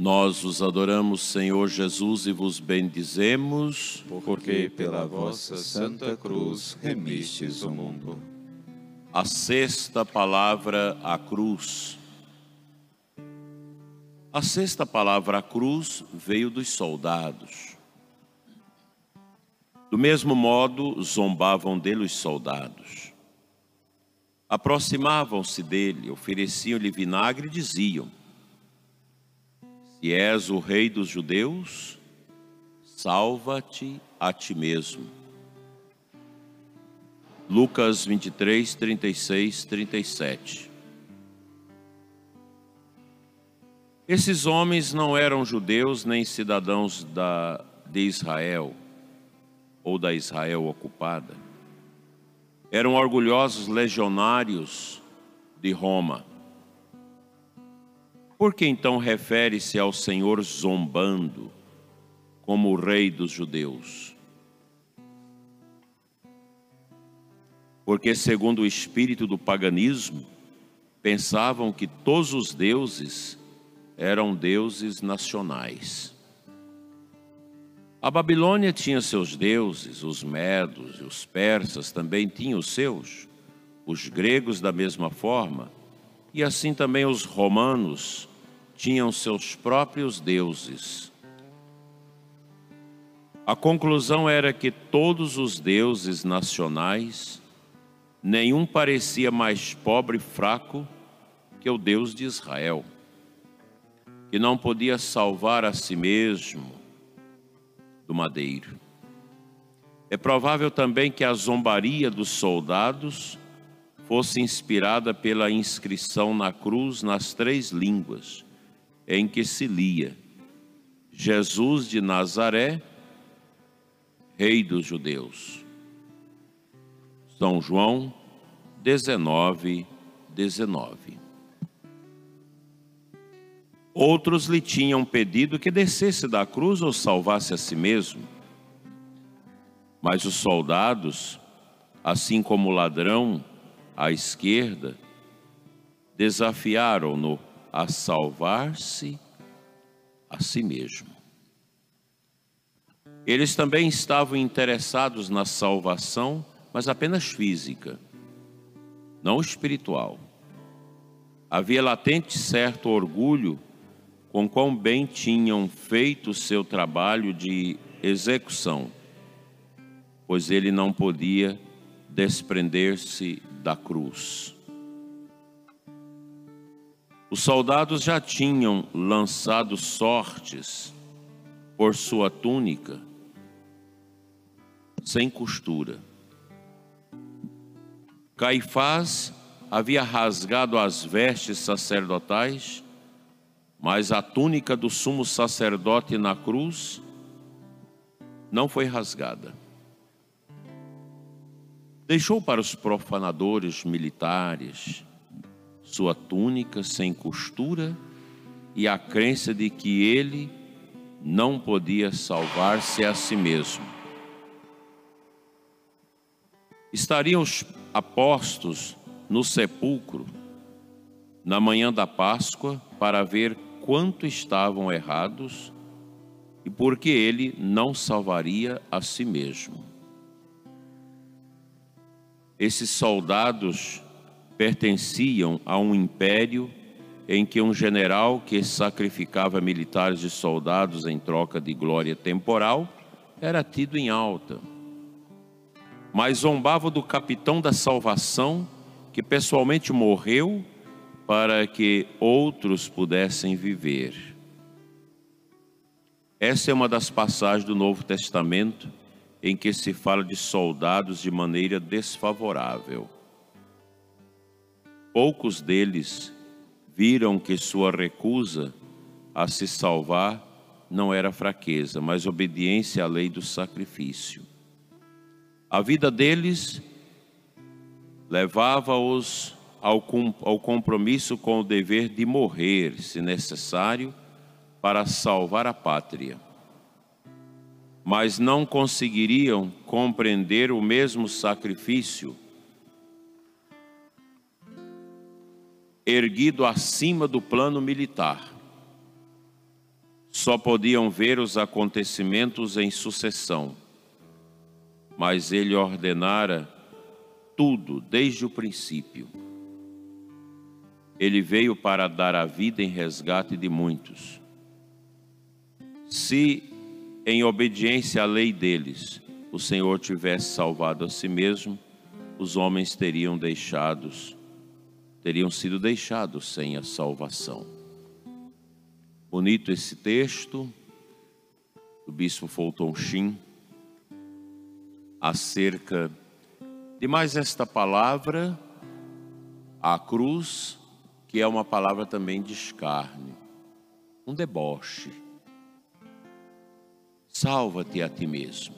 Nós os adoramos, Senhor Jesus, e vos bendizemos, porque pela vossa Santa Cruz remistes o mundo. A sexta palavra, a cruz. A sexta palavra, a cruz, veio dos soldados. Do mesmo modo, zombavam dele os soldados. Aproximavam-se dele, ofereciam-lhe vinagre e diziam: Se és o rei dos judeus, salva-te a ti mesmo. Lucas 23, 36, 37. Esses homens não eram judeus nem cidadãos da, de Israel ou da Israel ocupada. Eram orgulhosos legionários de Roma. Por que então refere-se ao Senhor zombando como o rei dos judeus? Porque, segundo o espírito do paganismo, pensavam que todos os deuses eram deuses nacionais. A Babilônia tinha seus deuses, os medos e os persas também tinham os seus, os gregos da mesma forma, e assim também os romanos tinham seus próprios deuses. A conclusão era que todos os deuses nacionais, nenhum parecia mais pobre e fraco que o Deus de Israel, que não podia salvar a si mesmo, do madeiro. É provável também que a zombaria dos soldados fosse inspirada pela inscrição na cruz nas três línguas, em que se lia: Jesus de Nazaré, Rei dos Judeus. São João 19, 19. Outros lhe tinham pedido que descesse da cruz ou salvasse a si mesmo. Mas os soldados, assim como o ladrão à esquerda, desafiaram-no a salvar-se a si mesmo. Eles também estavam interessados na salvação, mas apenas física, não espiritual. Havia latente certo orgulho com quão bem tinham feito o seu trabalho de execução, pois ele não podia desprender-se da cruz. Os soldados já tinham lançado sortes por sua túnica sem costura. Caifás havia rasgado as vestes sacerdotais, mas a túnica do sumo sacerdote na cruz não foi rasgada. Deixou para os profanadores militares sua túnica sem costura e a crença de que ele não podia salvar-se a si mesmo. Estariam os apostos no sepulcro na manhã da Páscoa para ver quanto estavam errados e porque ele não salvaria a si mesmo. Esses soldados pertenciam a um império em que um general que sacrificava militares e soldados em troca de glória temporal era tido em alta. Mas zombava do capitão da salvação que pessoalmente morreu para que outros pudessem viver. Essa é uma das passagens do Novo Testamento em que se fala de soldados de maneira desfavorável. Poucos deles viram que sua recusa a se salvar não era fraqueza, mas obediência à lei do sacrifício. A vida deles levava-os ao, ao compromisso com o dever de morrer, se necessário, para salvar a pátria. Mas não conseguiriam compreender o mesmo sacrifício erguido acima do plano militar. Só podiam ver os acontecimentos em sucessão, mas ele ordenara tudo desde o princípio. Ele veio para dar a vida em resgate de muitos. Se, em obediência à lei deles, o Senhor tivesse salvado a si mesmo, os homens teriam deixados teriam sido deixados sem a salvação. Bonito esse texto do bispo Fulton Sheen acerca de mais esta palavra, a cruz, que é uma palavra também de escárnio, um deboche. Salva-te a ti mesmo.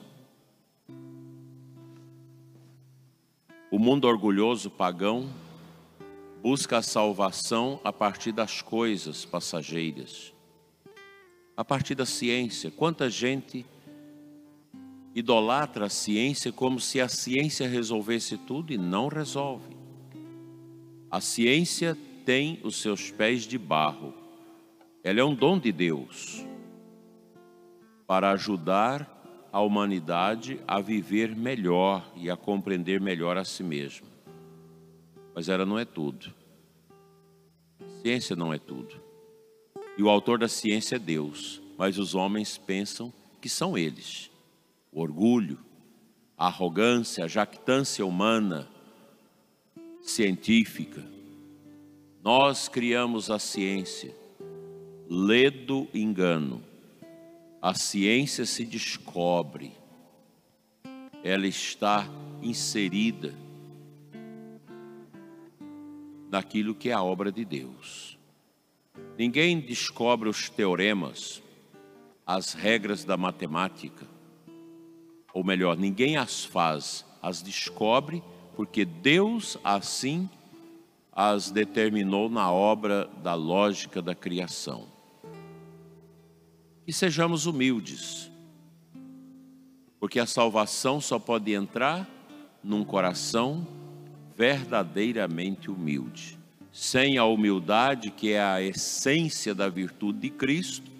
O mundo orgulhoso pagão busca a salvação a partir das coisas passageiras, a partir da ciência. Quanta gente idolatra a ciência como se a ciência resolvesse tudo e não resolve. A ciência tem os seus pés de barro. Ela é um dom de Deus para ajudar a humanidade a viver melhor e a compreender melhor a si mesma mas ela não é tudo. Ciência não é tudo. E o autor da ciência é Deus, mas os homens pensam que são eles. O orgulho, a arrogância, a jactância humana, científica. Nós criamos a ciência, ledo engano. A ciência se descobre, ela está inserida daquilo que é a obra de Deus. Ninguém descobre os teoremas, as regras da matemática, ou melhor, ninguém as faz, as descobre porque Deus assim as determinou na obra da lógica da criação. E sejamos humildes. Porque a salvação só pode entrar num coração verdadeiramente humilde. Sem a humildade, que é a essência da virtude de Cristo,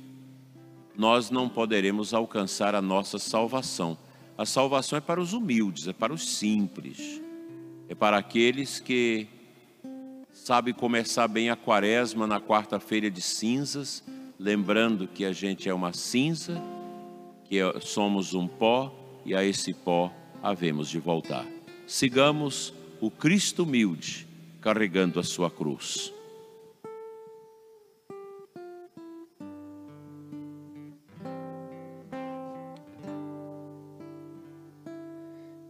nós não poderemos alcançar a nossa salvação. A salvação é para os humildes, é para os simples, é para aqueles que sabem começar bem a quaresma na quarta-feira de cinzas, lembrando que a gente é uma cinza, que somos um pó e a esse pó havemos de voltar. Sigamos o Cristo humilde carregando a sua cruz.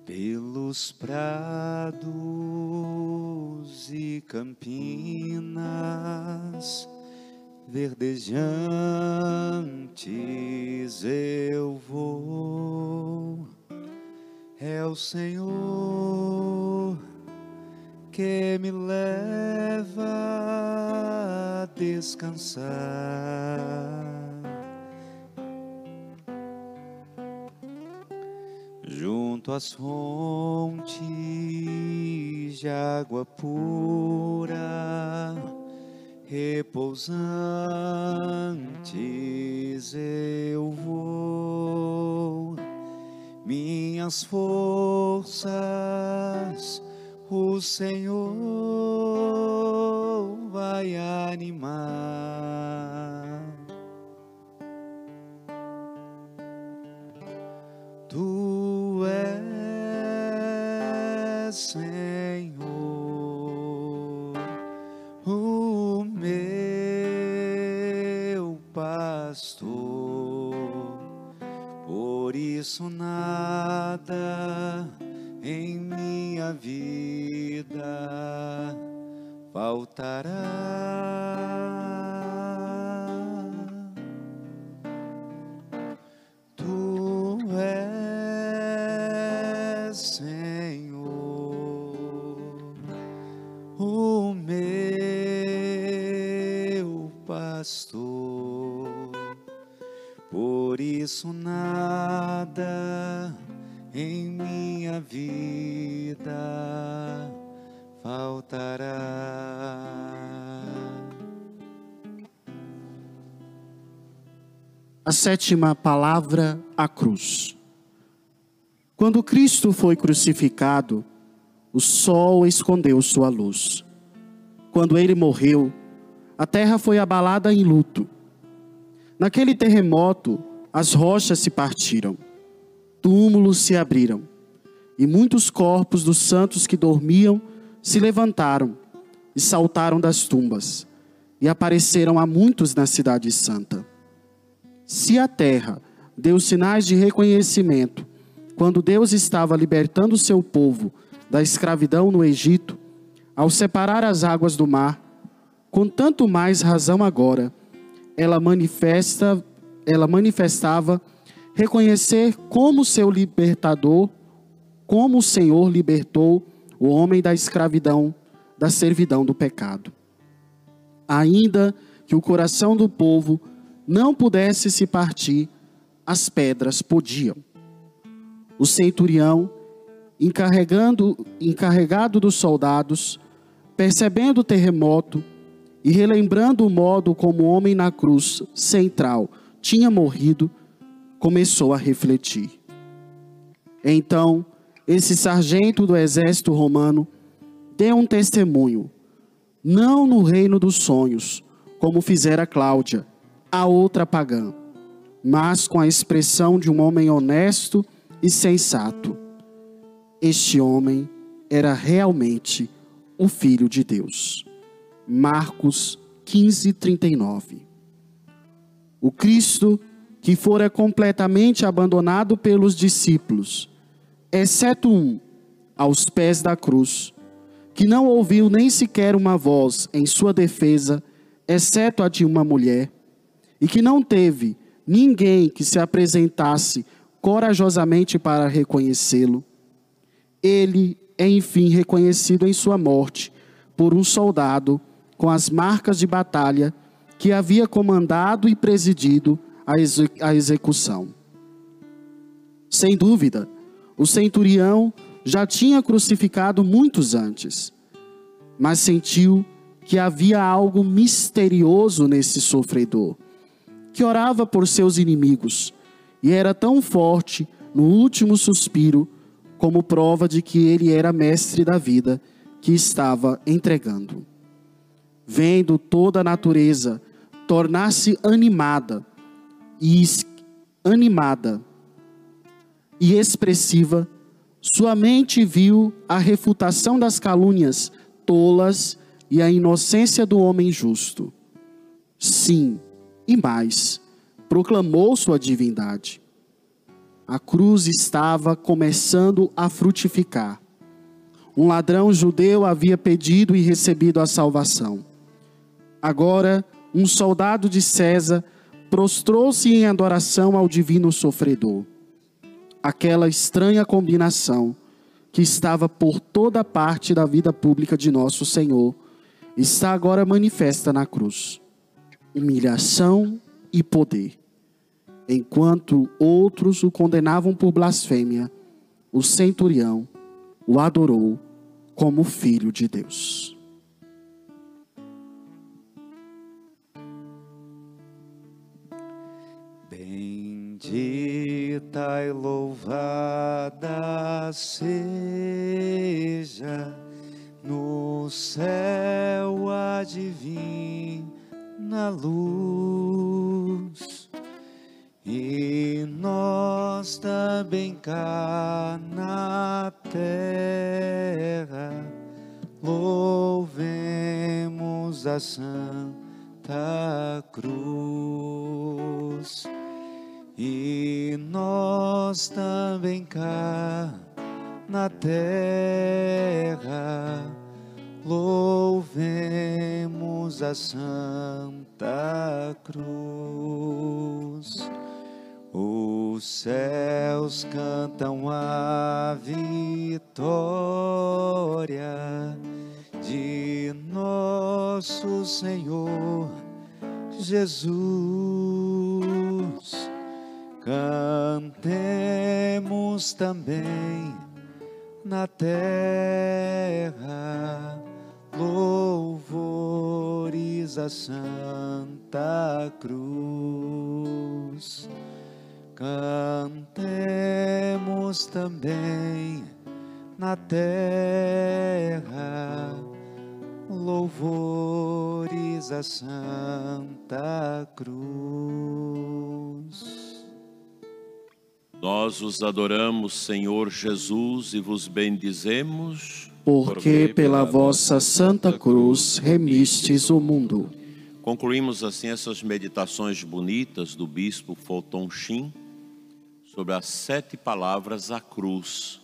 Pelos prados e campinas verdejantes eu vou, é o Senhor que me leva a descansar. Junto às fontes de água pura, repousantes eu vou, minhas forças o Senhor vai animar. Tu és Senhor, o meu pastor, por isso nada em minha vida faltará. Tu és Senhor, o meu pastor, por isso nada em minha vida faltará. A sétima palavra, a cruz. Quando Cristo foi crucificado, o sol escondeu sua luz. Quando ele morreu, a terra foi abalada em luto. Naquele terremoto, as rochas se partiram túmulos se abriram, e muitos corpos dos santos que dormiam se levantaram e saltaram das tumbas, e apareceram a muitos na Cidade Santa. Se a terra deu sinais de reconhecimento quando Deus estava libertando seu povo da escravidão no Egito, ao separar as águas do mar, com tanto mais razão agora, ela manifesta, ela manifestava reconhecer como seu libertador, como o Senhor libertou o homem da escravidão, da servidão do pecado. Ainda que o coração do povo não pudesse se partir, as pedras podiam. O centurião, encarregado dos soldados, percebendo o terremoto e relembrando o modo como o homem na cruz central tinha morrido, começou a refletir. Então, esse sargento do exército romano deu um testemunho, não no reino dos sonhos, como fizera Cláudia, a outra pagã, mas com a expressão de um homem honesto e sensato. Este homem era realmente o Filho de Deus. Marcos 15, 39. O Cristo que fora completamente abandonado pelos discípulos, exceto um, aos pés da cruz, que não ouviu nem sequer uma voz em sua defesa, exceto a de uma mulher, e que não teve ninguém que se apresentasse corajosamente para reconhecê-lo. Ele é enfim reconhecido em sua morte por um soldado com as marcas de batalha que havia comandado e presidido a, execução. Sem dúvida, o centurião já tinha crucificado muitos antes, mas sentiu que havia algo misterioso nesse sofredor, que orava por seus inimigos e era tão forte no último suspiro como prova de que ele era mestre da vida que estava entregando. Vendo toda a natureza tornar-se animada e animada e expressiva, sua mente viu a refutação das calúnias tolas e a inocência do homem justo. Sim, e mais, proclamou sua divindade. A cruz estava começando a frutificar. Um ladrão judeu havia pedido e recebido a salvação. Agora, um soldado de César prostrou-se em adoração ao divino sofredor. Aquela estranha combinação que estava por toda parte da vida pública de nosso Senhor está agora manifesta na cruz. Humilhação e poder. Enquanto outros o condenavam por blasfêmia, o centurião o adorou como filho de Deus. Bendita e louvada seja no céu a divina luz e nós também cá na terra louvemos a Santa Cruz. Nós também cá na terra louvemos a Santa Cruz. Os céus cantam a vitória de nosso Senhor Jesus. Cantemos também na terra louvores a Santa Cruz. Cantemos também na terra louvores a Santa Cruz. Nós os adoramos, Senhor Jesus, e vos bendizemos, porque pela vossa Santa Cruz remistes o mundo. Concluímos assim essas meditações bonitas do bispo Fulton Sheen sobre as sete palavras à cruz.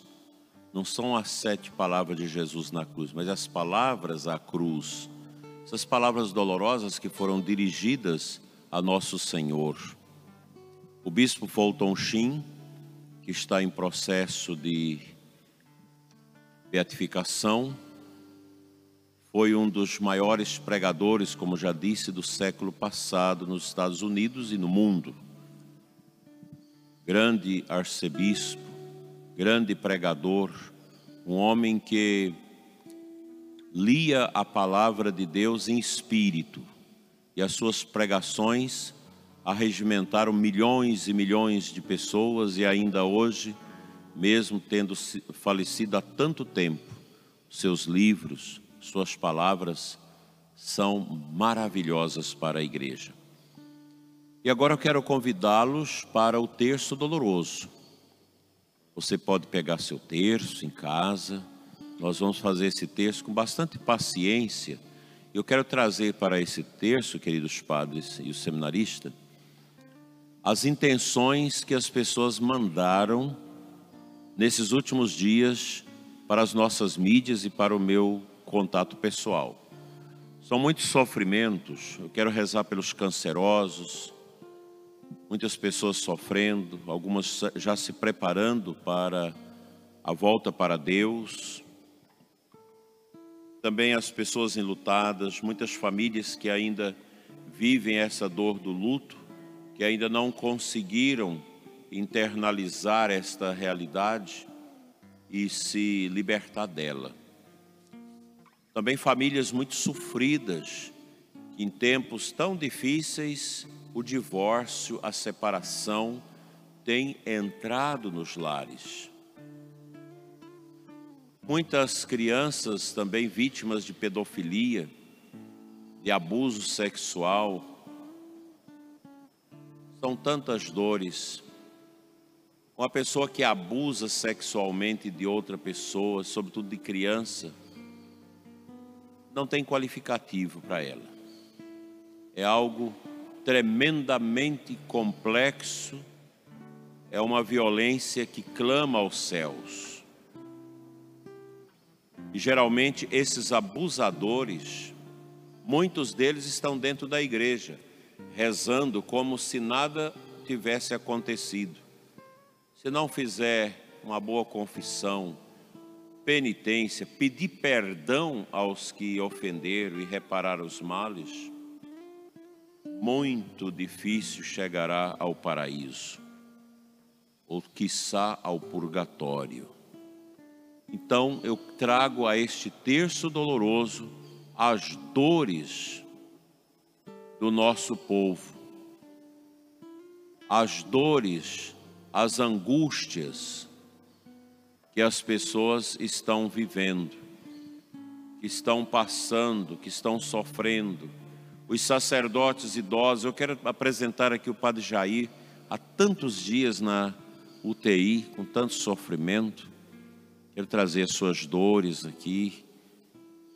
Não são as sete palavras de Jesus na cruz, mas as palavras à cruz. Essas palavras dolorosas que foram dirigidas a nosso Senhor. O bispo Fulton Sheen, que está em processo de beatificação, foi um dos maiores pregadores, como já disse, do século passado nos Estados Unidos e no mundo. Grande arcebispo, grande pregador, um homem que lia a palavra de Deus em espírito e as suas pregações arregimentaram milhões e milhões de pessoas e ainda hoje, mesmo tendo falecido há tanto tempo, seus livros, suas palavras são maravilhosas para a igreja. E agora eu quero convidá-los para o terço doloroso. Você pode pegar seu terço em casa. Nós vamos fazer esse terço com bastante paciência. Eu quero trazer para esse terço, queridos padres e o seminarista, as intenções que as pessoas mandaram nesses últimos dias para as nossas mídias e para o meu contato pessoal. São muitos sofrimentos. Eu quero rezar pelos cancerosos, muitas pessoas sofrendo, algumas já se preparando para a volta para Deus. Também as pessoas enlutadas, muitas famílias que ainda vivem essa dor do luto, que ainda não conseguiram internalizar esta realidade e se libertar dela. Também famílias muito sofridas, que em tempos tão difíceis o divórcio, a separação tem entrado nos lares. Muitas crianças também vítimas de pedofilia, de abuso sexual. São tantas dores. Uma pessoa que abusa sexualmente de outra pessoa, sobretudo de criança, não tem qualificativo para ela. É algo tremendamente complexo, é uma violência que clama aos céus. E geralmente esses abusadores, muitos deles estão dentro da igreja, rezando como se nada tivesse acontecido. Se não fizer uma boa confissão, penitência, pedir perdão aos que ofenderam e reparar os males, muito difícil chegará ao paraíso, ou quiçá ao purgatório. Então eu trago a este terço doloroso as dores do nosso povo, as dores, as angústias que as pessoas estão vivendo, que estão passando, que estão sofrendo os sacerdotes idosos. Eu quero apresentar aqui o Padre Jair, há tantos dias na UTI, com tanto sofrimento. Quero trazer as suas dores aqui,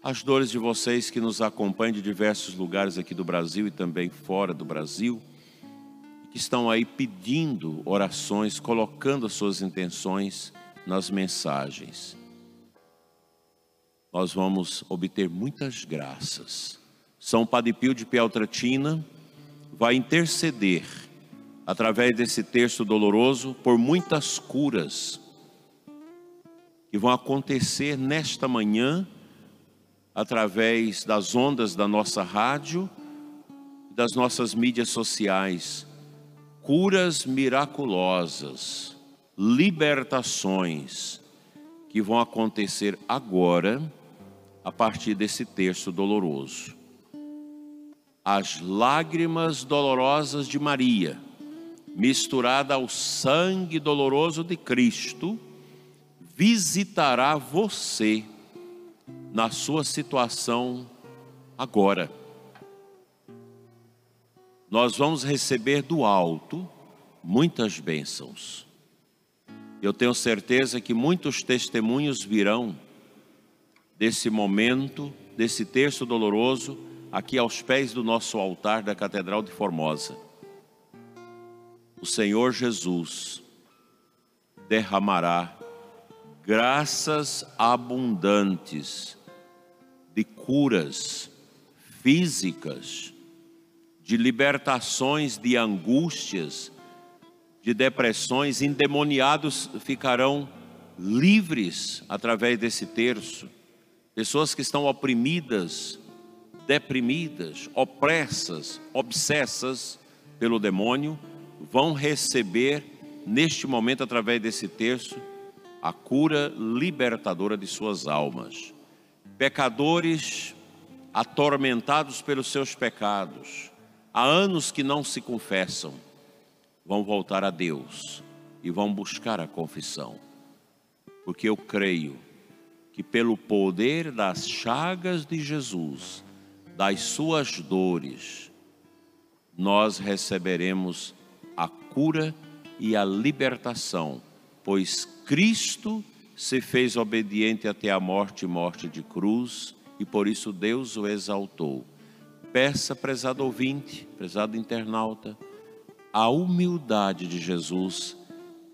as dores de vocês que nos acompanham de diversos lugares aqui do Brasil e também fora do Brasil, que estão aí pedindo orações, colocando as suas intenções nas mensagens. Nós vamos obter muitas graças são Padre Pio de Pialtratina vai interceder através desse texto doloroso por muitas curas que vão acontecer nesta manhã através das ondas da nossa rádio das nossas mídias sociais. Curas miraculosas, libertações que vão acontecer agora a partir desse texto doloroso as lágrimas dolorosas de Maria, misturada ao sangue doloroso de Cristo, visitará você na sua situação agora. Nós vamos receber do alto muitas bênçãos. Eu tenho certeza que muitos testemunhos virão desse momento, desse terço doloroso aqui aos pés do nosso altar da Catedral de Formosa. O Senhor Jesus derramará graças abundantes de curas físicas, de libertações de angústias, de depressões, endemoniados ficarão livres através desse terço. Pessoas que estão oprimidas deprimidas, opressas, obsessas pelo demônio, vão receber neste momento, através desse terço, a cura libertadora de suas almas. Pecadores atormentados pelos seus pecados, há anos que não se confessam, vão voltar a Deus e vão buscar a confissão, porque eu creio que pelo poder das chagas de Jesus, das suas dores, nós receberemos a cura e a libertação, pois Cristo se fez obediente até a morte e morte de cruz, e por isso Deus o exaltou. Peça, prezado ouvinte, prezado internauta, a humildade de Jesus,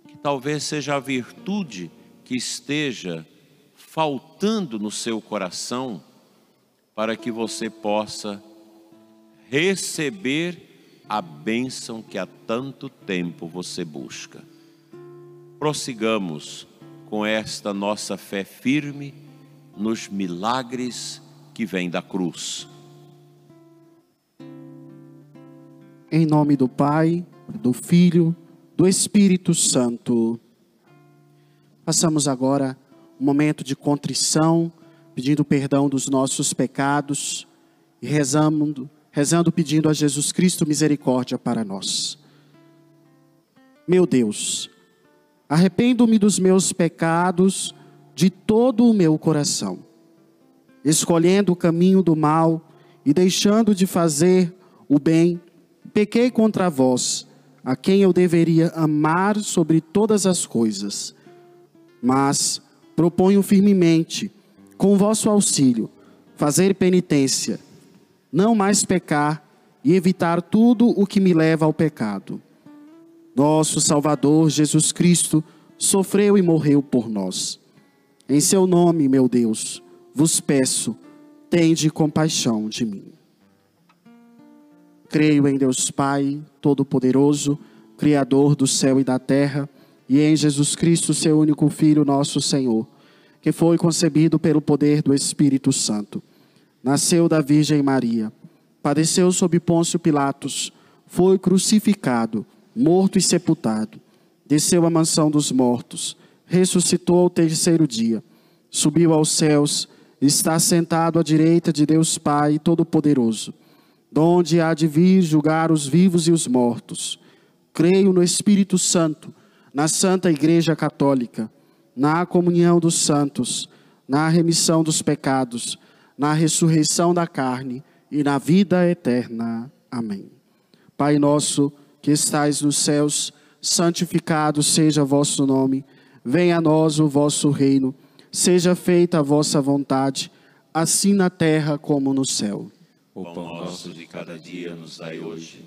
que talvez seja a virtude que esteja faltando no seu coração para que você possa receber a bênção que há tanto tempo você busca. Prossigamos com esta nossa fé firme nos milagres que vêm da cruz. Em nome do Pai, do Filho do Espírito Santo. Passamos agora um momento de contrição, pedindo perdão dos nossos pecados e rezando, rezando pedindo a Jesus Cristo misericórdia para nós. Meu Deus, arrependo-me dos meus pecados de todo o meu coração, escolhendo o caminho do mal e deixando de fazer o bem, pequei contra vós, a quem eu deveria amar sobre todas as coisas. Mas proponho firmemente, com vosso auxílio, fazer penitência, não mais pecar e evitar tudo o que me leva ao pecado. Nosso Salvador Jesus Cristo sofreu e morreu por nós. Em seu nome, meu Deus, vos peço, tende compaixão de mim. Creio em Deus Pai, Todo-Poderoso, Criador do céu e da terra, e em Jesus Cristo, seu único Filho, nosso Senhor, que foi concebido pelo poder do Espírito Santo. Nasceu da Virgem Maria, padeceu sob Pôncio Pilatos, foi crucificado, morto e sepultado, desceu à mansão dos mortos, ressuscitou ao terceiro dia, subiu aos céus, está sentado à direita de Deus Pai Todo-Poderoso donde há de vir julgar os vivos e os mortos. Creio no Espírito Santo, na Santa Igreja Católica, na comunhão dos santos, na remissão dos pecados, na ressurreição da carne e na vida eterna. Amém. Pai nosso, que estais nos céus, santificado seja vosso nome. Venha a nós o vosso reino. Seja feita a vossa vontade, assim na terra como no céu. O pão nosso de cada dia nos dai hoje.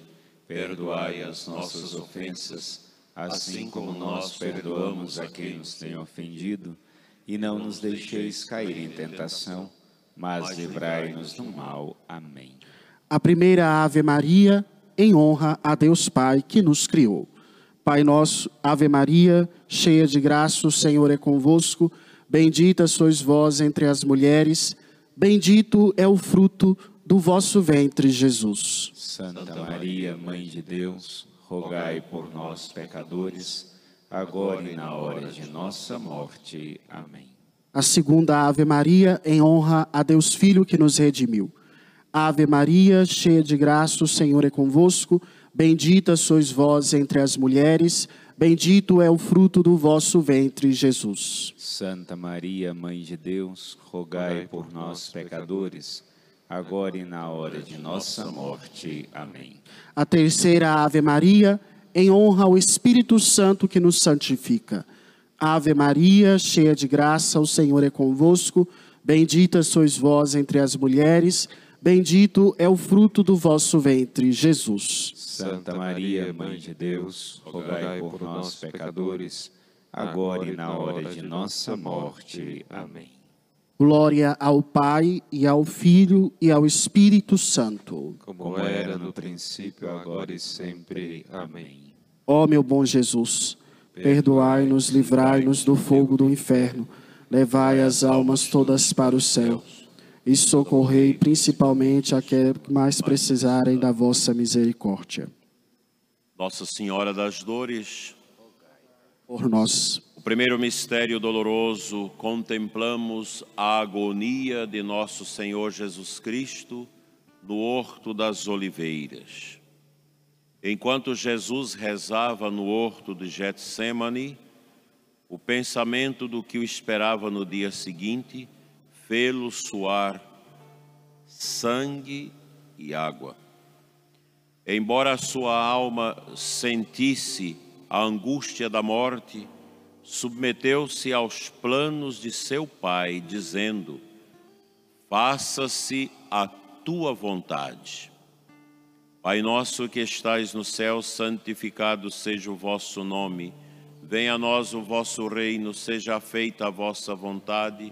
Perdoai as nossas ofensas, assim como nós perdoamos a quem nos tem ofendido. E não nos deixeis cair em tentação, mas livrai-nos do mal. Amém. A primeira Ave Maria, em honra a Deus Pai que nos criou. Pai nosso, Ave Maria, cheia de graça, o Senhor é convosco. Bendita sois vós entre as mulheres, bendito é o fruto do vosso ventre, Jesus. Santa Maria, Mãe de Deus, rogai por nós, pecadores, agora e na hora de nossa morte. Amém. A segunda Ave Maria, em honra a Deus Filho que nos redimiu. Ave Maria, cheia de graça, o Senhor é convosco. Bendita sois vós entre as mulheres, bendito é o fruto do vosso ventre, Jesus. Santa Maria, Mãe de Deus, rogai por nós, pecadores agora e na hora de nossa morte. Amém. A terceira Ave Maria, em honra ao Espírito Santo que nos santifica. Ave Maria, cheia de graça, o Senhor é convosco. Bendita sois vós entre as mulheres, bendito é o fruto do vosso ventre, Jesus. Santa Maria, Mãe de Deus, rogai por nós, pecadores, agora e na hora de nossa morte. Amém. Glória ao Pai e ao Filho e ao Espírito Santo. Como era no princípio, agora e sempre. Amém. Ó meu bom Jesus, perdoai-nos, livrai-nos do fogo do inferno, levai as almas todas para o céu e socorrei principalmente aqueles que mais precisarem da vossa misericórdia. Nossa Senhora das Dores, por nós. O primeiro mistério doloroso, contemplamos a agonia de nosso Senhor Jesus Cristo no Horto das Oliveiras. Enquanto Jesus rezava no Horto de Getsemane, o pensamento do que o esperava no dia seguinte fê-lo suar sangue e água. Embora sua alma sentisse a angústia da morte, submeteu-se aos planos de seu pai, dizendo: Faça-se a tua vontade. Pai nosso que estais no céu, santificado seja o vosso nome. Venha a nós o vosso reino, seja feita a vossa vontade,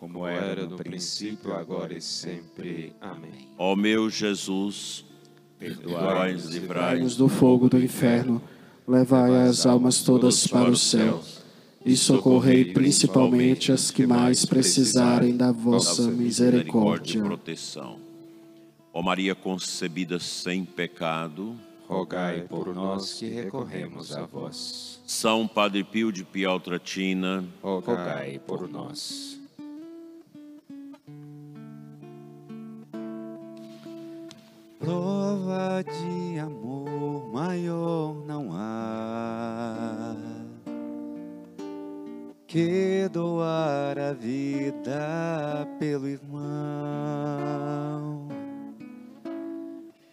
como era no princípio, agora e sempre. Amém. Ó meu Jesus, perdoai-nos, livrai-nos Livrai-nos do fogo do inferno, levai as almas todas para o céu e socorrei principalmente as que mais precisarem da vossa misericórdia. e proteção. Ó Maria concebida sem pecado, rogai por nós que recorremos a vós. São Padre Pio de Pialtratina, Rogai por nós. Prova de amor maior não há que doar a vida pelo irmão.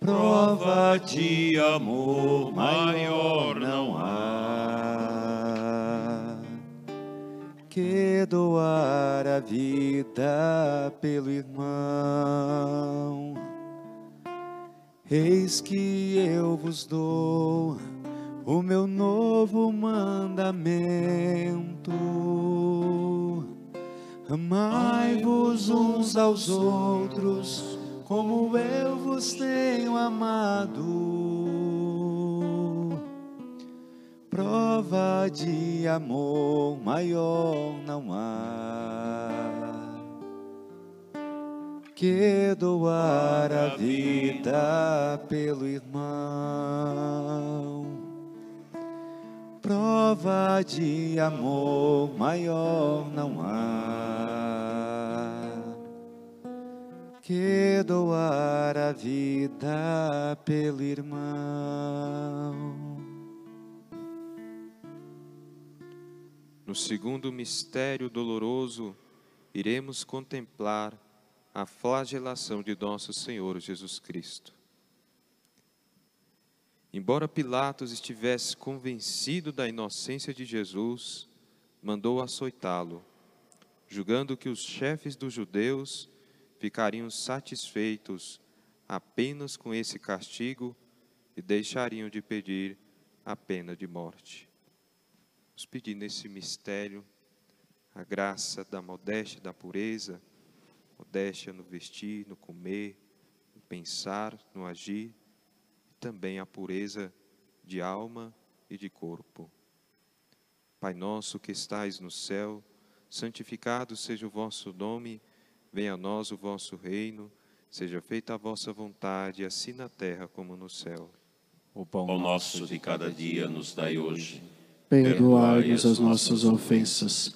Prova de amor maior não há que doar a vida pelo irmão. Eis que eu vos dou o meu novo mandamento. Amai-vos uns aos outros, como eu vos tenho amado. Prova de amor maior não há que doar a vida pelo irmão. Prova de amor maior não há que doar a vida pelo irmão. No segundo mistério doloroso, iremos contemplar a flagelação de nosso Senhor Jesus Cristo. Embora Pilatos estivesse convencido da inocência de Jesus, mandou açoitá-lo, julgando que os chefes dos judeus ficariam satisfeitos apenas com esse castigo e deixariam de pedir a pena de morte. Vamos pedir nesse mistério a graça da modéstia, da pureza, modéstia no vestir, no comer, no pensar, no agir, e também a pureza de alma e de corpo. Pai nosso que estais no céu, santificado seja o vosso nome, venha a nós o vosso reino, seja feita a vossa vontade, assim na terra como no céu. O pão nosso de cada dia nos dai hoje. Perdoai-nos as nossas ofensas,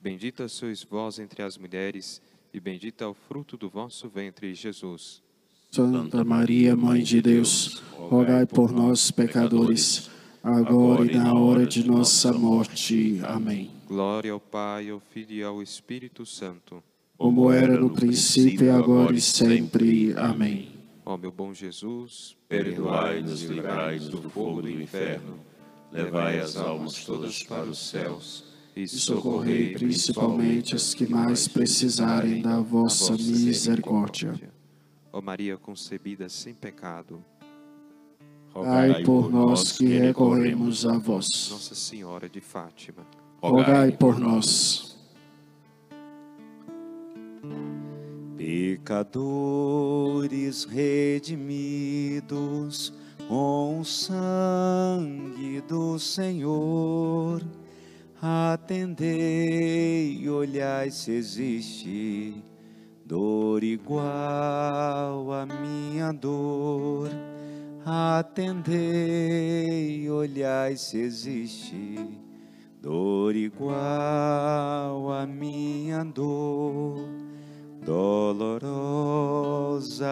Bendita sois vós entre as mulheres, e bendito é o fruto do vosso ventre, Jesus. Santa Maria, Mãe de Deus, rogai por nós, pecadores, agora e na hora de nossa morte. Amém. Glória ao Pai, ao Filho e ao Espírito Santo. Como era no princípio, e agora e sempre. Amém. Ó meu bom Jesus, Perdoai-nos, livrai-nos do fogo do inferno, levai as almas todas para os céus e socorrei principalmente as que mais precisarem da vossa misericórdia. Ó Maria concebida sem pecado, rogai por nós que recorremos a vós. Nossa Senhora de Fátima, rogai por nós. Pecadores redimidos com o sangue do Senhor Atendei, olhai se existe dor igual à minha dor. Atendei, olhai se existe dor igual à minha dor. Dolorosa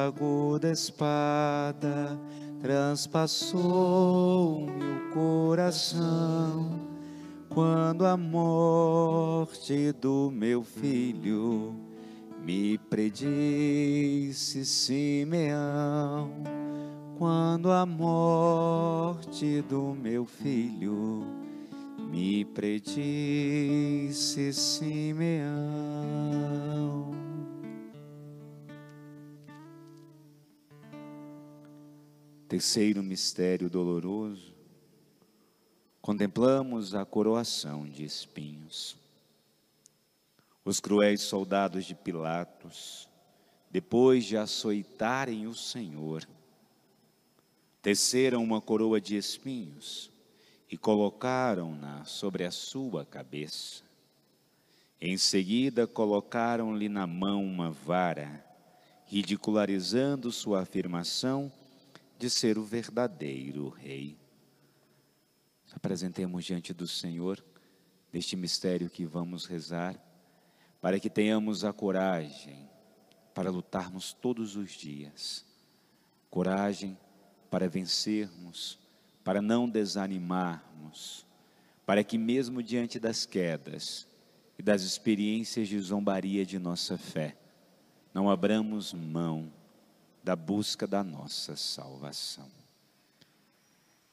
aguda espada transpassou meu coração quando a morte do meu filho me predisse Simeão. Quando a morte do meu filho me predisse Simeão. Terceiro mistério doloroso, contemplamos a coroação de espinhos. Os cruéis soldados de Pilatos, depois de açoitarem o Senhor, teceram uma coroa de espinhos e colocaram-na sobre a sua cabeça. Em seguida, colocaram-lhe na mão uma vara, ridicularizando sua afirmação de ser o verdadeiro Rei. Apresentemos diante do Senhor neste mistério que vamos rezar, para que tenhamos a coragem para lutarmos todos os dias, coragem para vencermos, para não desanimarmos, para que mesmo diante das quedas e das experiências de zombaria de nossa fé, não abramos mão da busca da nossa salvação.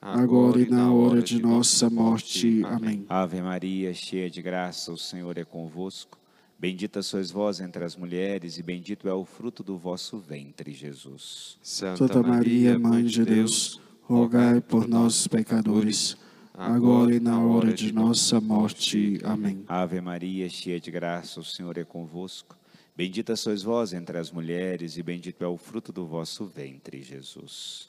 agora e na hora de nossa morte. Amém. Ave Maria, cheia de graça, o Senhor é convosco. Bendita sois vós entre as mulheres, e bendito é o fruto do vosso ventre, Jesus. Santa Maria, Mãe de Deus, rogai por nós, pecadores, agora e na hora de nossa morte. Amém. Ave Maria, cheia de graça, o Senhor é convosco. Bendita sois vós entre as mulheres, e bendito é o fruto do vosso ventre, Jesus.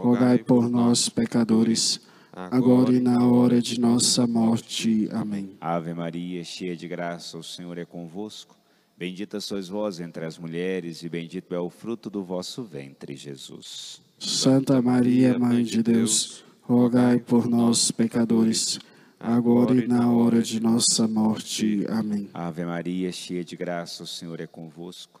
rogai por nós, pecadores, agora e na hora de nossa morte. Amém. Ave Maria, cheia de graça, o Senhor é convosco. Bendita sois vós entre as mulheres, e bendito é o fruto do vosso ventre, Jesus. Santa Maria, Mãe de Deus, rogai por nós, pecadores, agora e na hora de nossa morte. Amém. Ave Maria, cheia de graça, o Senhor é convosco.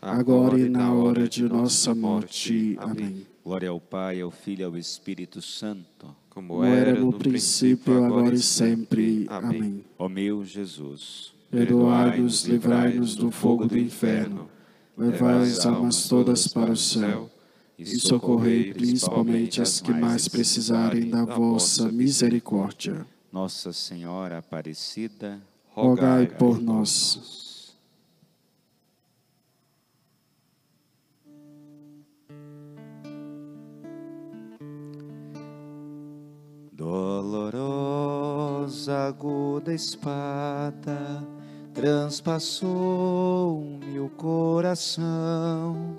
agora e na hora de nossa morte. Amém. Glória ao Pai, ao Filho e ao Espírito Santo. Como era no princípio, agora e sempre. Amém. Ó meu Jesus, Perdoai-nos, livrai-nos do fogo do inferno, levai as almas todas para o céu e socorrei principalmente as que mais precisarem da vossa misericórdia. Nossa Senhora Aparecida, rogai por nós. Dolorosa aguda espada transpassou-me o coração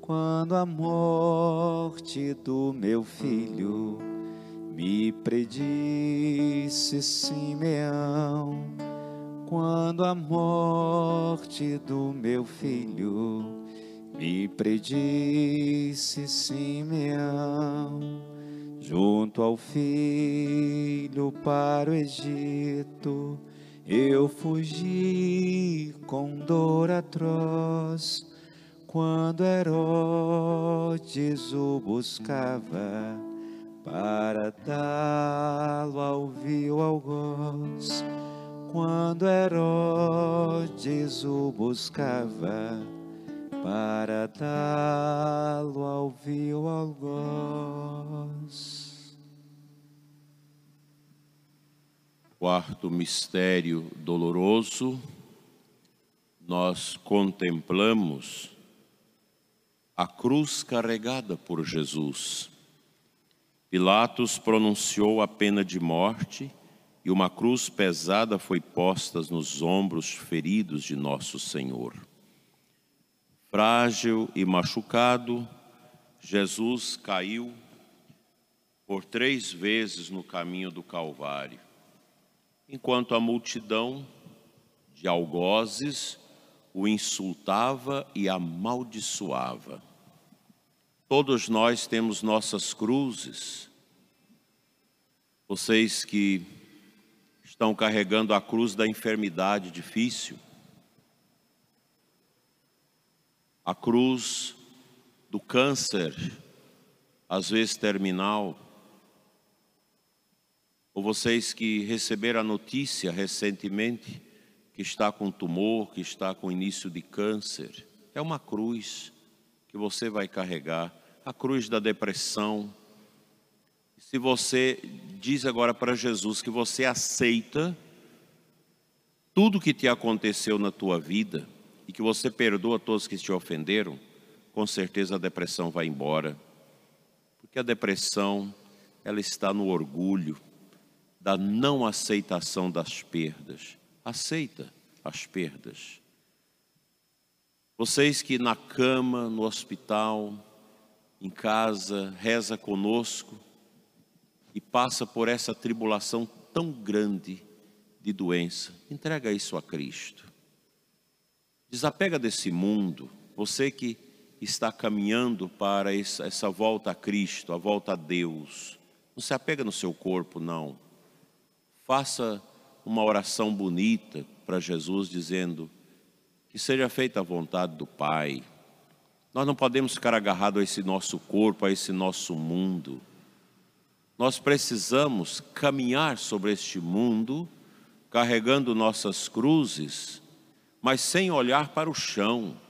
quando a morte do meu filho me predisse Simeão, quando a morte do meu filho me predisse Simeão, junto ao filho para o Egito, eu fugi com dor atroz. Quando Herodes o buscava para dá-lo ao vil algoz, quando Herodes o buscava para dá-lo ao vil algoz. Quarto mistério doloroso, nós contemplamos a cruz carregada por Jesus. Pilatos pronunciou a pena de morte e uma cruz pesada foi posta nos ombros feridos de nosso Senhor. Frágil e machucado, Jesus caiu por três vezes no caminho do Calvário, enquanto a multidão de algozes o insultava e amaldiçoava. Todos nós temos nossas cruzes. Vocês que estão carregando a cruz da enfermidade difícil, a cruz do câncer, às vezes terminal, ou vocês que receberam a notícia recentemente que está com tumor, que está com início de câncer. É uma cruz que você vai carregar, a cruz da depressão. Se você diz agora para Jesus que você aceita tudo que te aconteceu na tua vida e que você perdoa todos que te ofenderam, com certeza a depressão vai embora. Porque a depressão, ela está no orgulho da não aceitação das perdas aceita as perdas. Vocês que na cama, no hospital, em casa, reza conosco e passa por essa tribulação tão grande de doença, entrega isso a Cristo. Desapega desse mundo, você que está caminhando para essa volta a Cristo, a volta a Deus. Não se apega no seu corpo, não. Faça uma oração bonita para Jesus, dizendo que seja feita a vontade do Pai. Nós não podemos ficar agarrados a esse nosso corpo, a esse nosso mundo. Nós precisamos caminhar sobre este mundo, carregando nossas cruzes, mas sem olhar para o chão,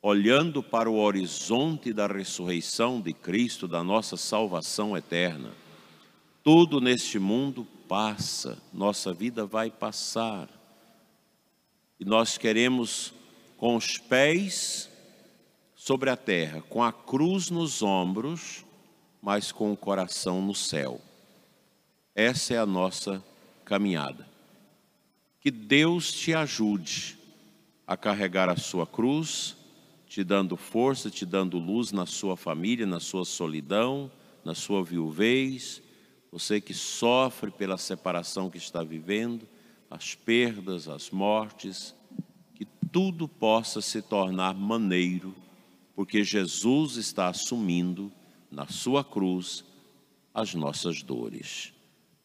olhando para o horizonte da ressurreição de Cristo, da nossa salvação eterna. Tudo neste mundo passa, nossa vida vai passar. E nós queremos, com os pés sobre a terra, com a cruz nos ombros, mas com o coração no céu. Essa é a nossa caminhada. Que Deus te ajude a carregar a sua cruz, te dando força, te dando luz na sua família, na sua solidão, na sua viuvez você que sofre pela separação que está vivendo, as perdas, as mortes, que tudo possa se tornar maneiro, porque Jesus está assumindo na sua cruz as nossas dores.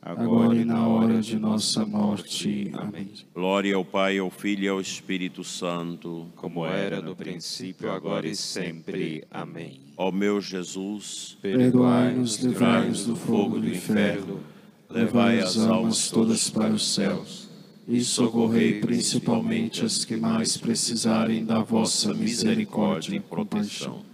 agora e na hora de nossa morte. Amém. Glória ao Pai, ao Filho e ao Espírito Santo. como era no princípio, agora e sempre. Amém. Ó meu Jesus, Perdoai-nos, livrai-nos do fogo do inferno, levai as almas todas para os céus e socorrei principalmente as que mais precisarem da vossa misericórdia e compaixão.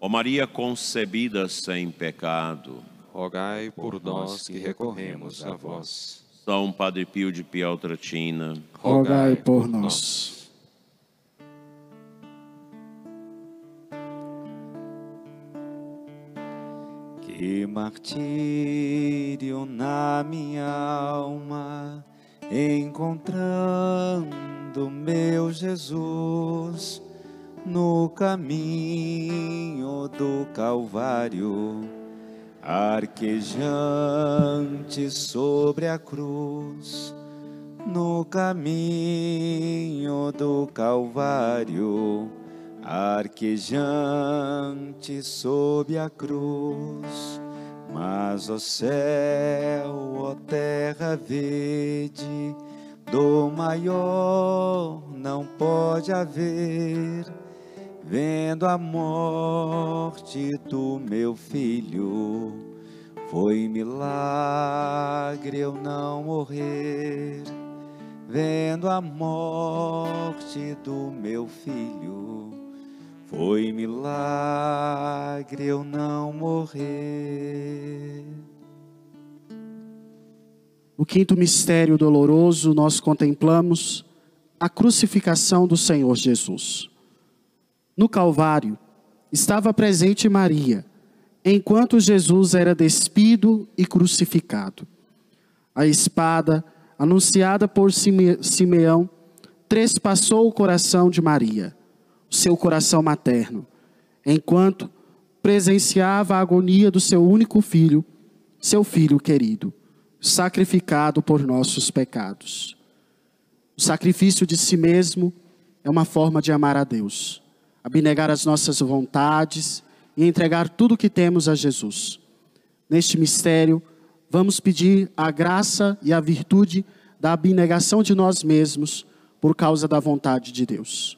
Ó Maria concebida sem pecado, Rogai por nós que recorremos a vós. São Padre Pio de Pieltratina, Rogai por nós. Que martírio na minha alma, encontrando meu Jesus no caminho do Calvário, arquejante sobre a cruz, no caminho do Calvário, arquejante sob a cruz. Mas, ó céu, ó terra verde, do maior não pode haver, vendo a morte do meu filho, foi milagre eu não morrer, vendo a morte do meu filho. Foi milagre eu não morrer. O quinto mistério doloroso, nós contemplamos a crucificação do Senhor Jesus. No Calvário estava presente Maria, enquanto Jesus era despido e crucificado. A espada, anunciada por Sime- Simeão, trespassou o coração de Maria, seu coração materno, enquanto presenciava a agonia do seu único filho, seu filho querido, sacrificado por nossos pecados. O sacrifício de si mesmo é uma forma de amar a Deus, abnegar as nossas vontades e entregar tudo o que temos a Jesus. Neste mistério, vamos pedir a graça e a virtude da abnegação de nós mesmos por causa da vontade de Deus.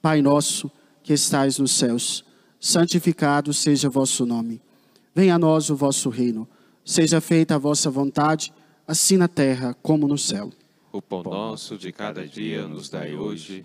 Pai nosso, que estais nos céus, santificado seja vosso nome. Venha a nós o vosso reino. Seja feita a vossa vontade, assim na terra como no céu. O pão nosso de cada dia nos dai hoje.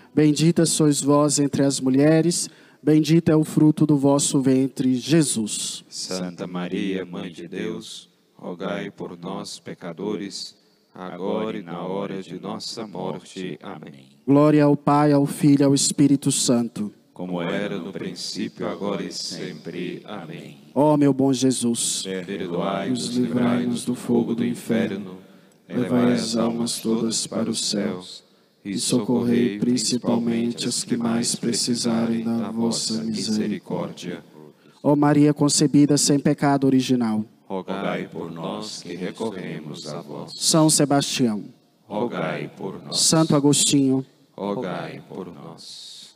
Bendita sois vós entre as mulheres. Bendito é o fruto do vosso ventre, Jesus. Santa Maria, Mãe de Deus, rogai por nós, pecadores, agora e na hora de nossa morte. Amém. Glória ao Pai, ao Filho e ao Espírito Santo. Como era no princípio, agora e sempre. Amém. Ó meu bom Jesus, Perdoai-nos, livrai-nos do fogo do inferno, levai as almas todas para os céus e socorrei principalmente as que mais precisarem da vossa misericórdia. ó Maria concebida sem pecado original, Rogai por nós que recorremos a vós. São Sebastião, Rogai por nós. Santo Agostinho, Rogai por nós.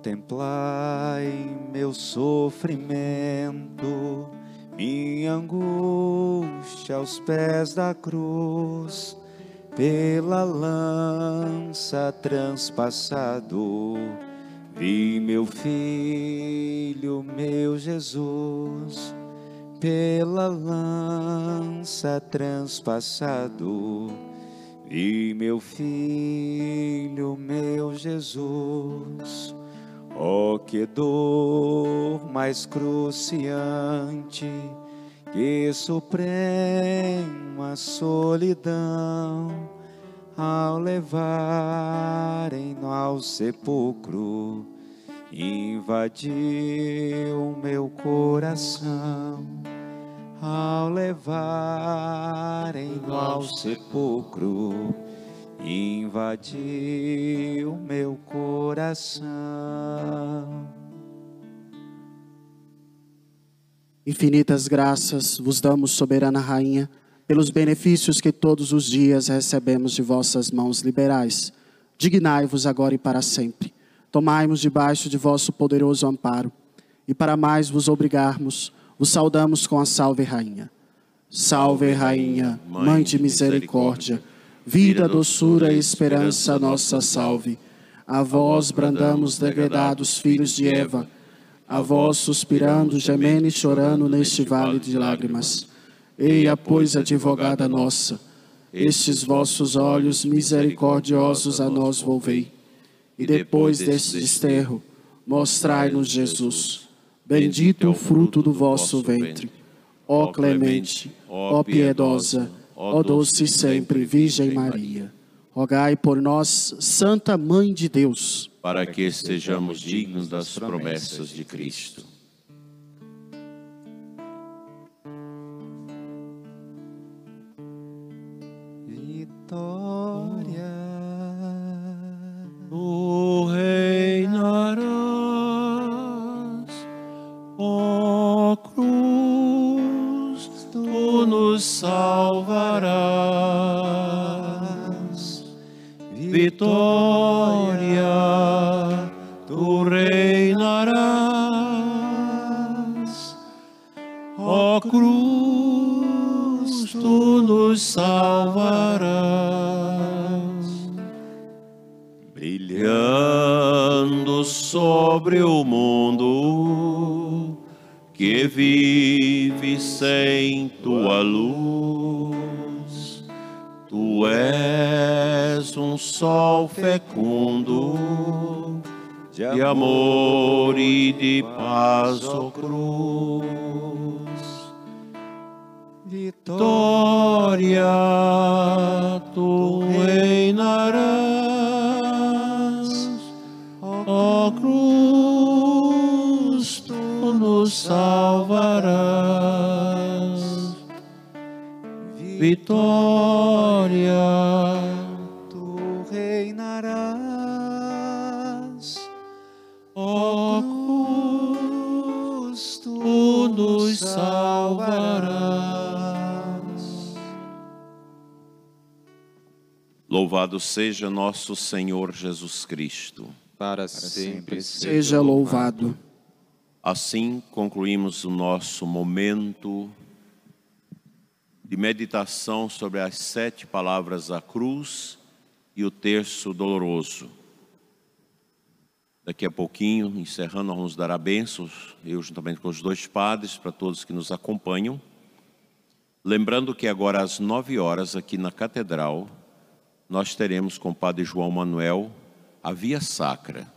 Contemplai meu sofrimento, minha angústia aos pés da cruz, pela lança transpassado, vi meu filho, meu Jesus, pela lança transpassado. Vi meu filho, meu Jesus, oh que dor mais cruciante, que suprema solidão, ao levarem-no ao sepulcro, invadiu meu coração. Ao levarem-no ao sepulcro, invadiu meu coração. Infinitas graças vos damos, soberana Rainha, pelos benefícios que todos os dias recebemos de vossas mãos liberais. Dignai-vos agora e para sempre. Tomai-nos debaixo de vosso poderoso amparo. E para mais vos obrigarmos, vos saudamos com a Salve Rainha. Salve Rainha, Mãe de misericórdia, vida, doçura e esperança, nossa salve. A vós brandamos, degradados filhos de Eva a vós suspirando, gemendo e chorando neste vale de lágrimas. Eia, pois, advogada nossa, estes vossos olhos misericordiosos a nós volvei. E depois deste desterro, mostrai-nos Jesus, bendito o fruto do vosso ventre. Ó clemente, ó piedosa, ó doce sempre Virgem Maria. Rogai por nós, Santa Mãe de Deus para que sejamos dignos das promessas de Cristo. Fecundo de amor e de paz, ó cruz Louvado seja nosso Senhor Jesus Cristo. Para, sempre seja louvado. Assim concluímos o nosso momento de meditação sobre as sete palavras da cruz e o terço doloroso. Daqui a pouquinho, encerrando, nós vamos dar a bênção, eu juntamente com os dois padres, para todos que nos acompanham. Lembrando que agora às nove horas, aqui na Catedral, nós teremos com o Padre João Manuel a Via Sacra,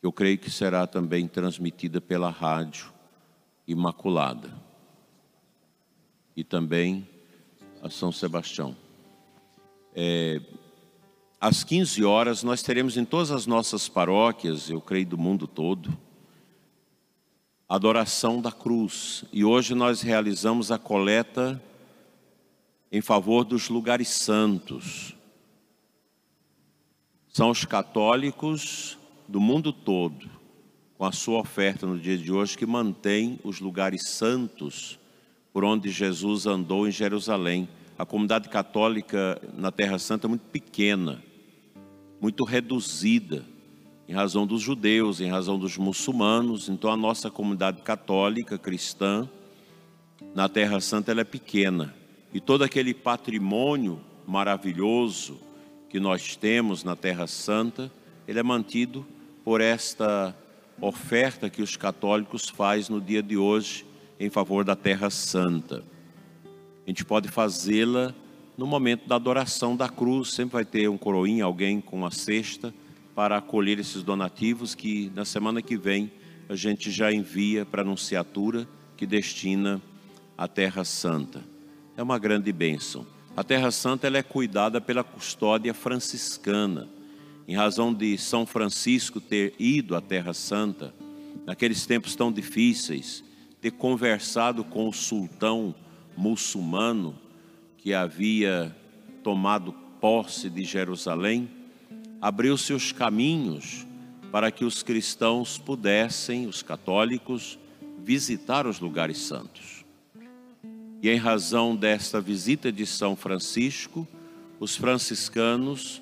eu creio que será também transmitida pela rádio Imaculada e também a São Sebastião. É, às 15 horas nós teremos em todas as nossas paróquias, eu creio do mundo todo, adoração da cruz. E hoje nós realizamos a coleta em favor dos lugares santos. São os católicos do mundo todo, com a sua oferta no dia de hoje, que mantém os lugares santos por onde Jesus andou em Jerusalém. A comunidade católica na Terra Santa é muito pequena, muito reduzida, em razão dos judeus, em razão dos muçulmanos. Então, a nossa comunidade católica cristã na Terra Santa ela é pequena e todo aquele patrimônio maravilhoso que nós temos na Terra Santa, ele é mantido por esta oferta que os católicos fazem no dia de hoje em favor da Terra Santa. A gente pode fazê-la no momento da adoração da cruz, sempre vai ter um coroinha, alguém com uma cesta para acolher esses donativos que na semana que vem a gente já envia para a anunciatura que destina à Terra Santa é uma grande bênção. A Terra Santa ela é cuidada pela custódia franciscana. Em razão de São Francisco ter ido à Terra Santa, naqueles tempos tão difíceis, ter conversado com o sultão muçulmano que havia tomado posse de Jerusalém, abriu seus caminhos para que os cristãos pudessem, os católicos, visitar os lugares santos. E em razão desta visita de São Francisco, os franciscanos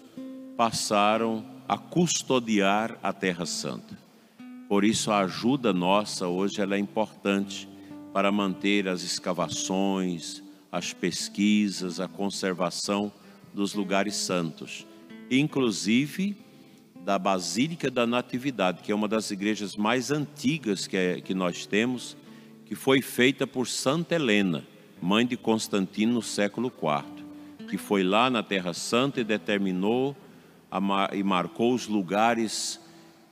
passaram a custodiar a Terra Santa. Por isso a ajuda nossa hoje ela é importante para manter as escavações, as pesquisas, a conservação dos lugares santos, inclusive da Basílica da Natividade, que é uma das igrejas mais antigas que, é, que nós temos, que foi feita por Santa Helena, mãe de Constantino no século IV, que foi lá na Terra Santa e determinou e marcou os lugares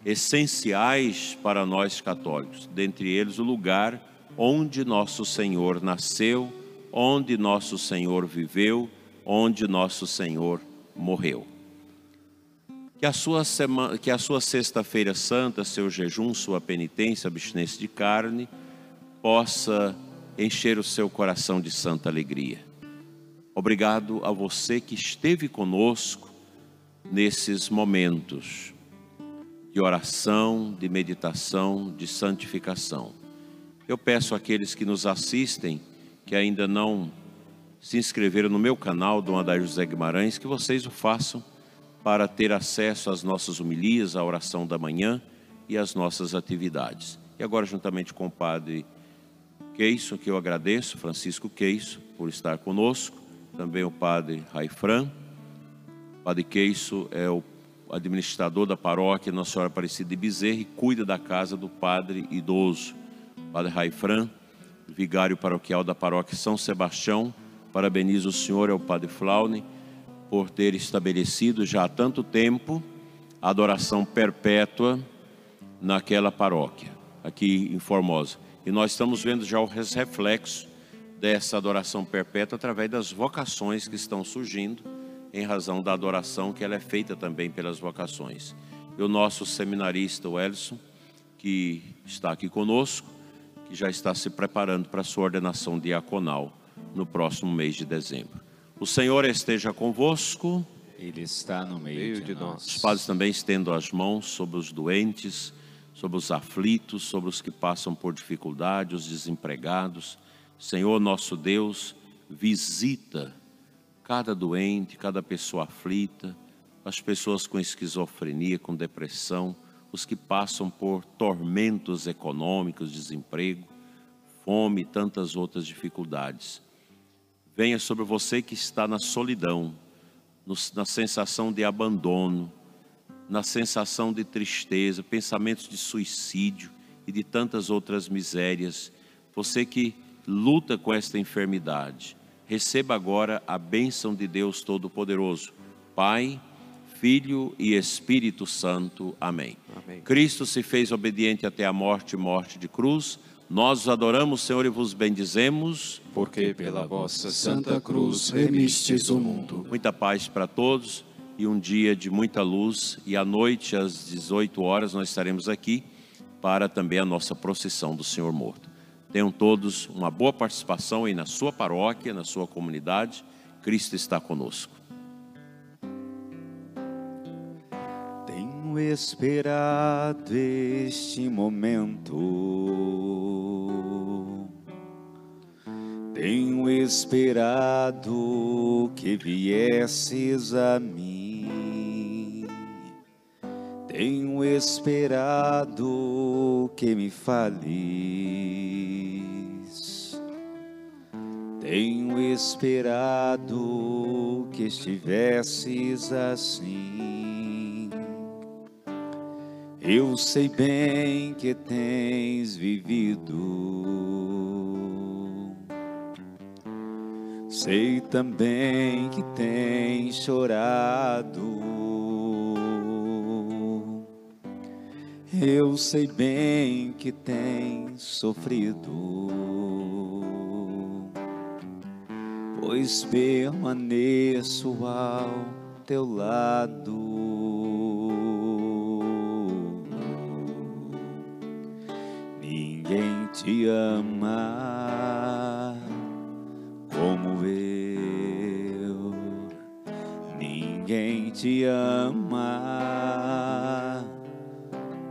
essenciais para nós católicos, dentre eles o lugar onde nosso Senhor nasceu, onde nosso Senhor viveu, onde nosso Senhor morreu. Que a sua, semana, que a sua sexta-feira santa, seu jejum, sua penitência, abstinência de carne, possa encher o seu coração de santa alegria. Obrigado a você que esteve conosco nesses momentos de oração, de meditação, de santificação. Eu peço àqueles que nos assistem, que ainda não se inscreveram no meu canal, Dom Adair José Guimarães, que vocês o façam para ter acesso às nossas homilias, à oração da manhã e às nossas atividades. E agora, juntamente com o Padre Queiso, que eu agradeço, Francisco Queiso, por estar conosco, também o Padre Raifran. O Padre Queiso é o administrador da paróquia Nossa Senhora Aparecida de Bezerra e cuida da casa do Padre idoso. Padre Raifran, vigário paroquial da paróquia São Sebastião, parabenizo o senhor e o Padre Flaune por ter estabelecido já há tanto tempo a adoração perpétua naquela paróquia, aqui em Formosa. E nós estamos vendo já o reflexo dessa adoração perpétua através das vocações que estão surgindo em razão da adoração que ela é feita também pelas vocações. E o nosso seminarista, o Elson, que está aqui conosco, que já está se preparando para a sua ordenação diaconal no próximo mês de dezembro. O Senhor esteja convosco. Ele está no meio, meio de, de nós. Os padres também estendam as mãos sobre os doentes, sobre os aflitos, sobre os que passam por dificuldade, os desempregados. Senhor nosso Deus, visita cada doente, cada pessoa aflita, as pessoas com esquizofrenia, com depressão, os que passam por tormentos econômicos, desemprego, fome e tantas outras dificuldades venha sobre você que está na solidão, na sensação de abandono, na sensação de tristeza, pensamentos de suicídio e de tantas outras misérias. Você que luta com esta enfermidade, receba agora a bênção de Deus Todo-Poderoso, Pai, Filho e Espírito Santo. Amém. Amém. Cristo se fez obediente até a morte morte de cruz nós os adoramos, Senhor, e vos bendizemos. Porque pela vossa santa cruz remistes o mundo. Muita paz para todos e um dia de muita luz. E à noite, às 18 horas, nós estaremos aqui para também a nossa procissão do Senhor Morto. Tenham todos uma boa participação aí na sua paróquia, na sua comunidade. Cristo está conosco. Tenho esperado este momento tenho esperado que viesses a mim. Tenho esperado que me fales. Tenho esperado que estivesses assim. Eu sei bem que tens vivido Sei também que tem chorado. Eu sei bem que tem sofrido. pois permaneço ao teu lado. Ninguém te ama como eu. Ninguém te ama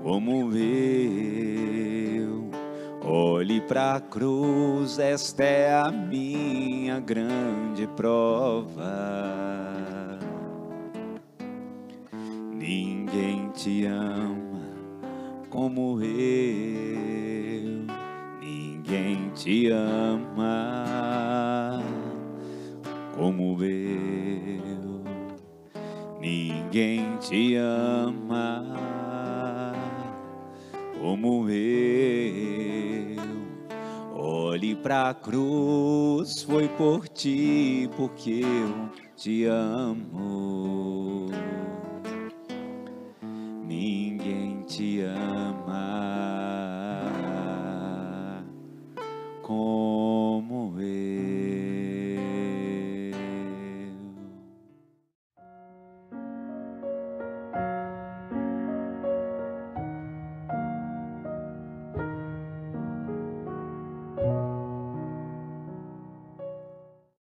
como eu. Olhe para a cruz, esta é a minha grande prova. Ninguém te ama como eu. Ninguém te ama como eu. Ninguém te ama como eu. Olhe para a cruz, foi por ti, porque eu te amo. Ninguém te ama como eu.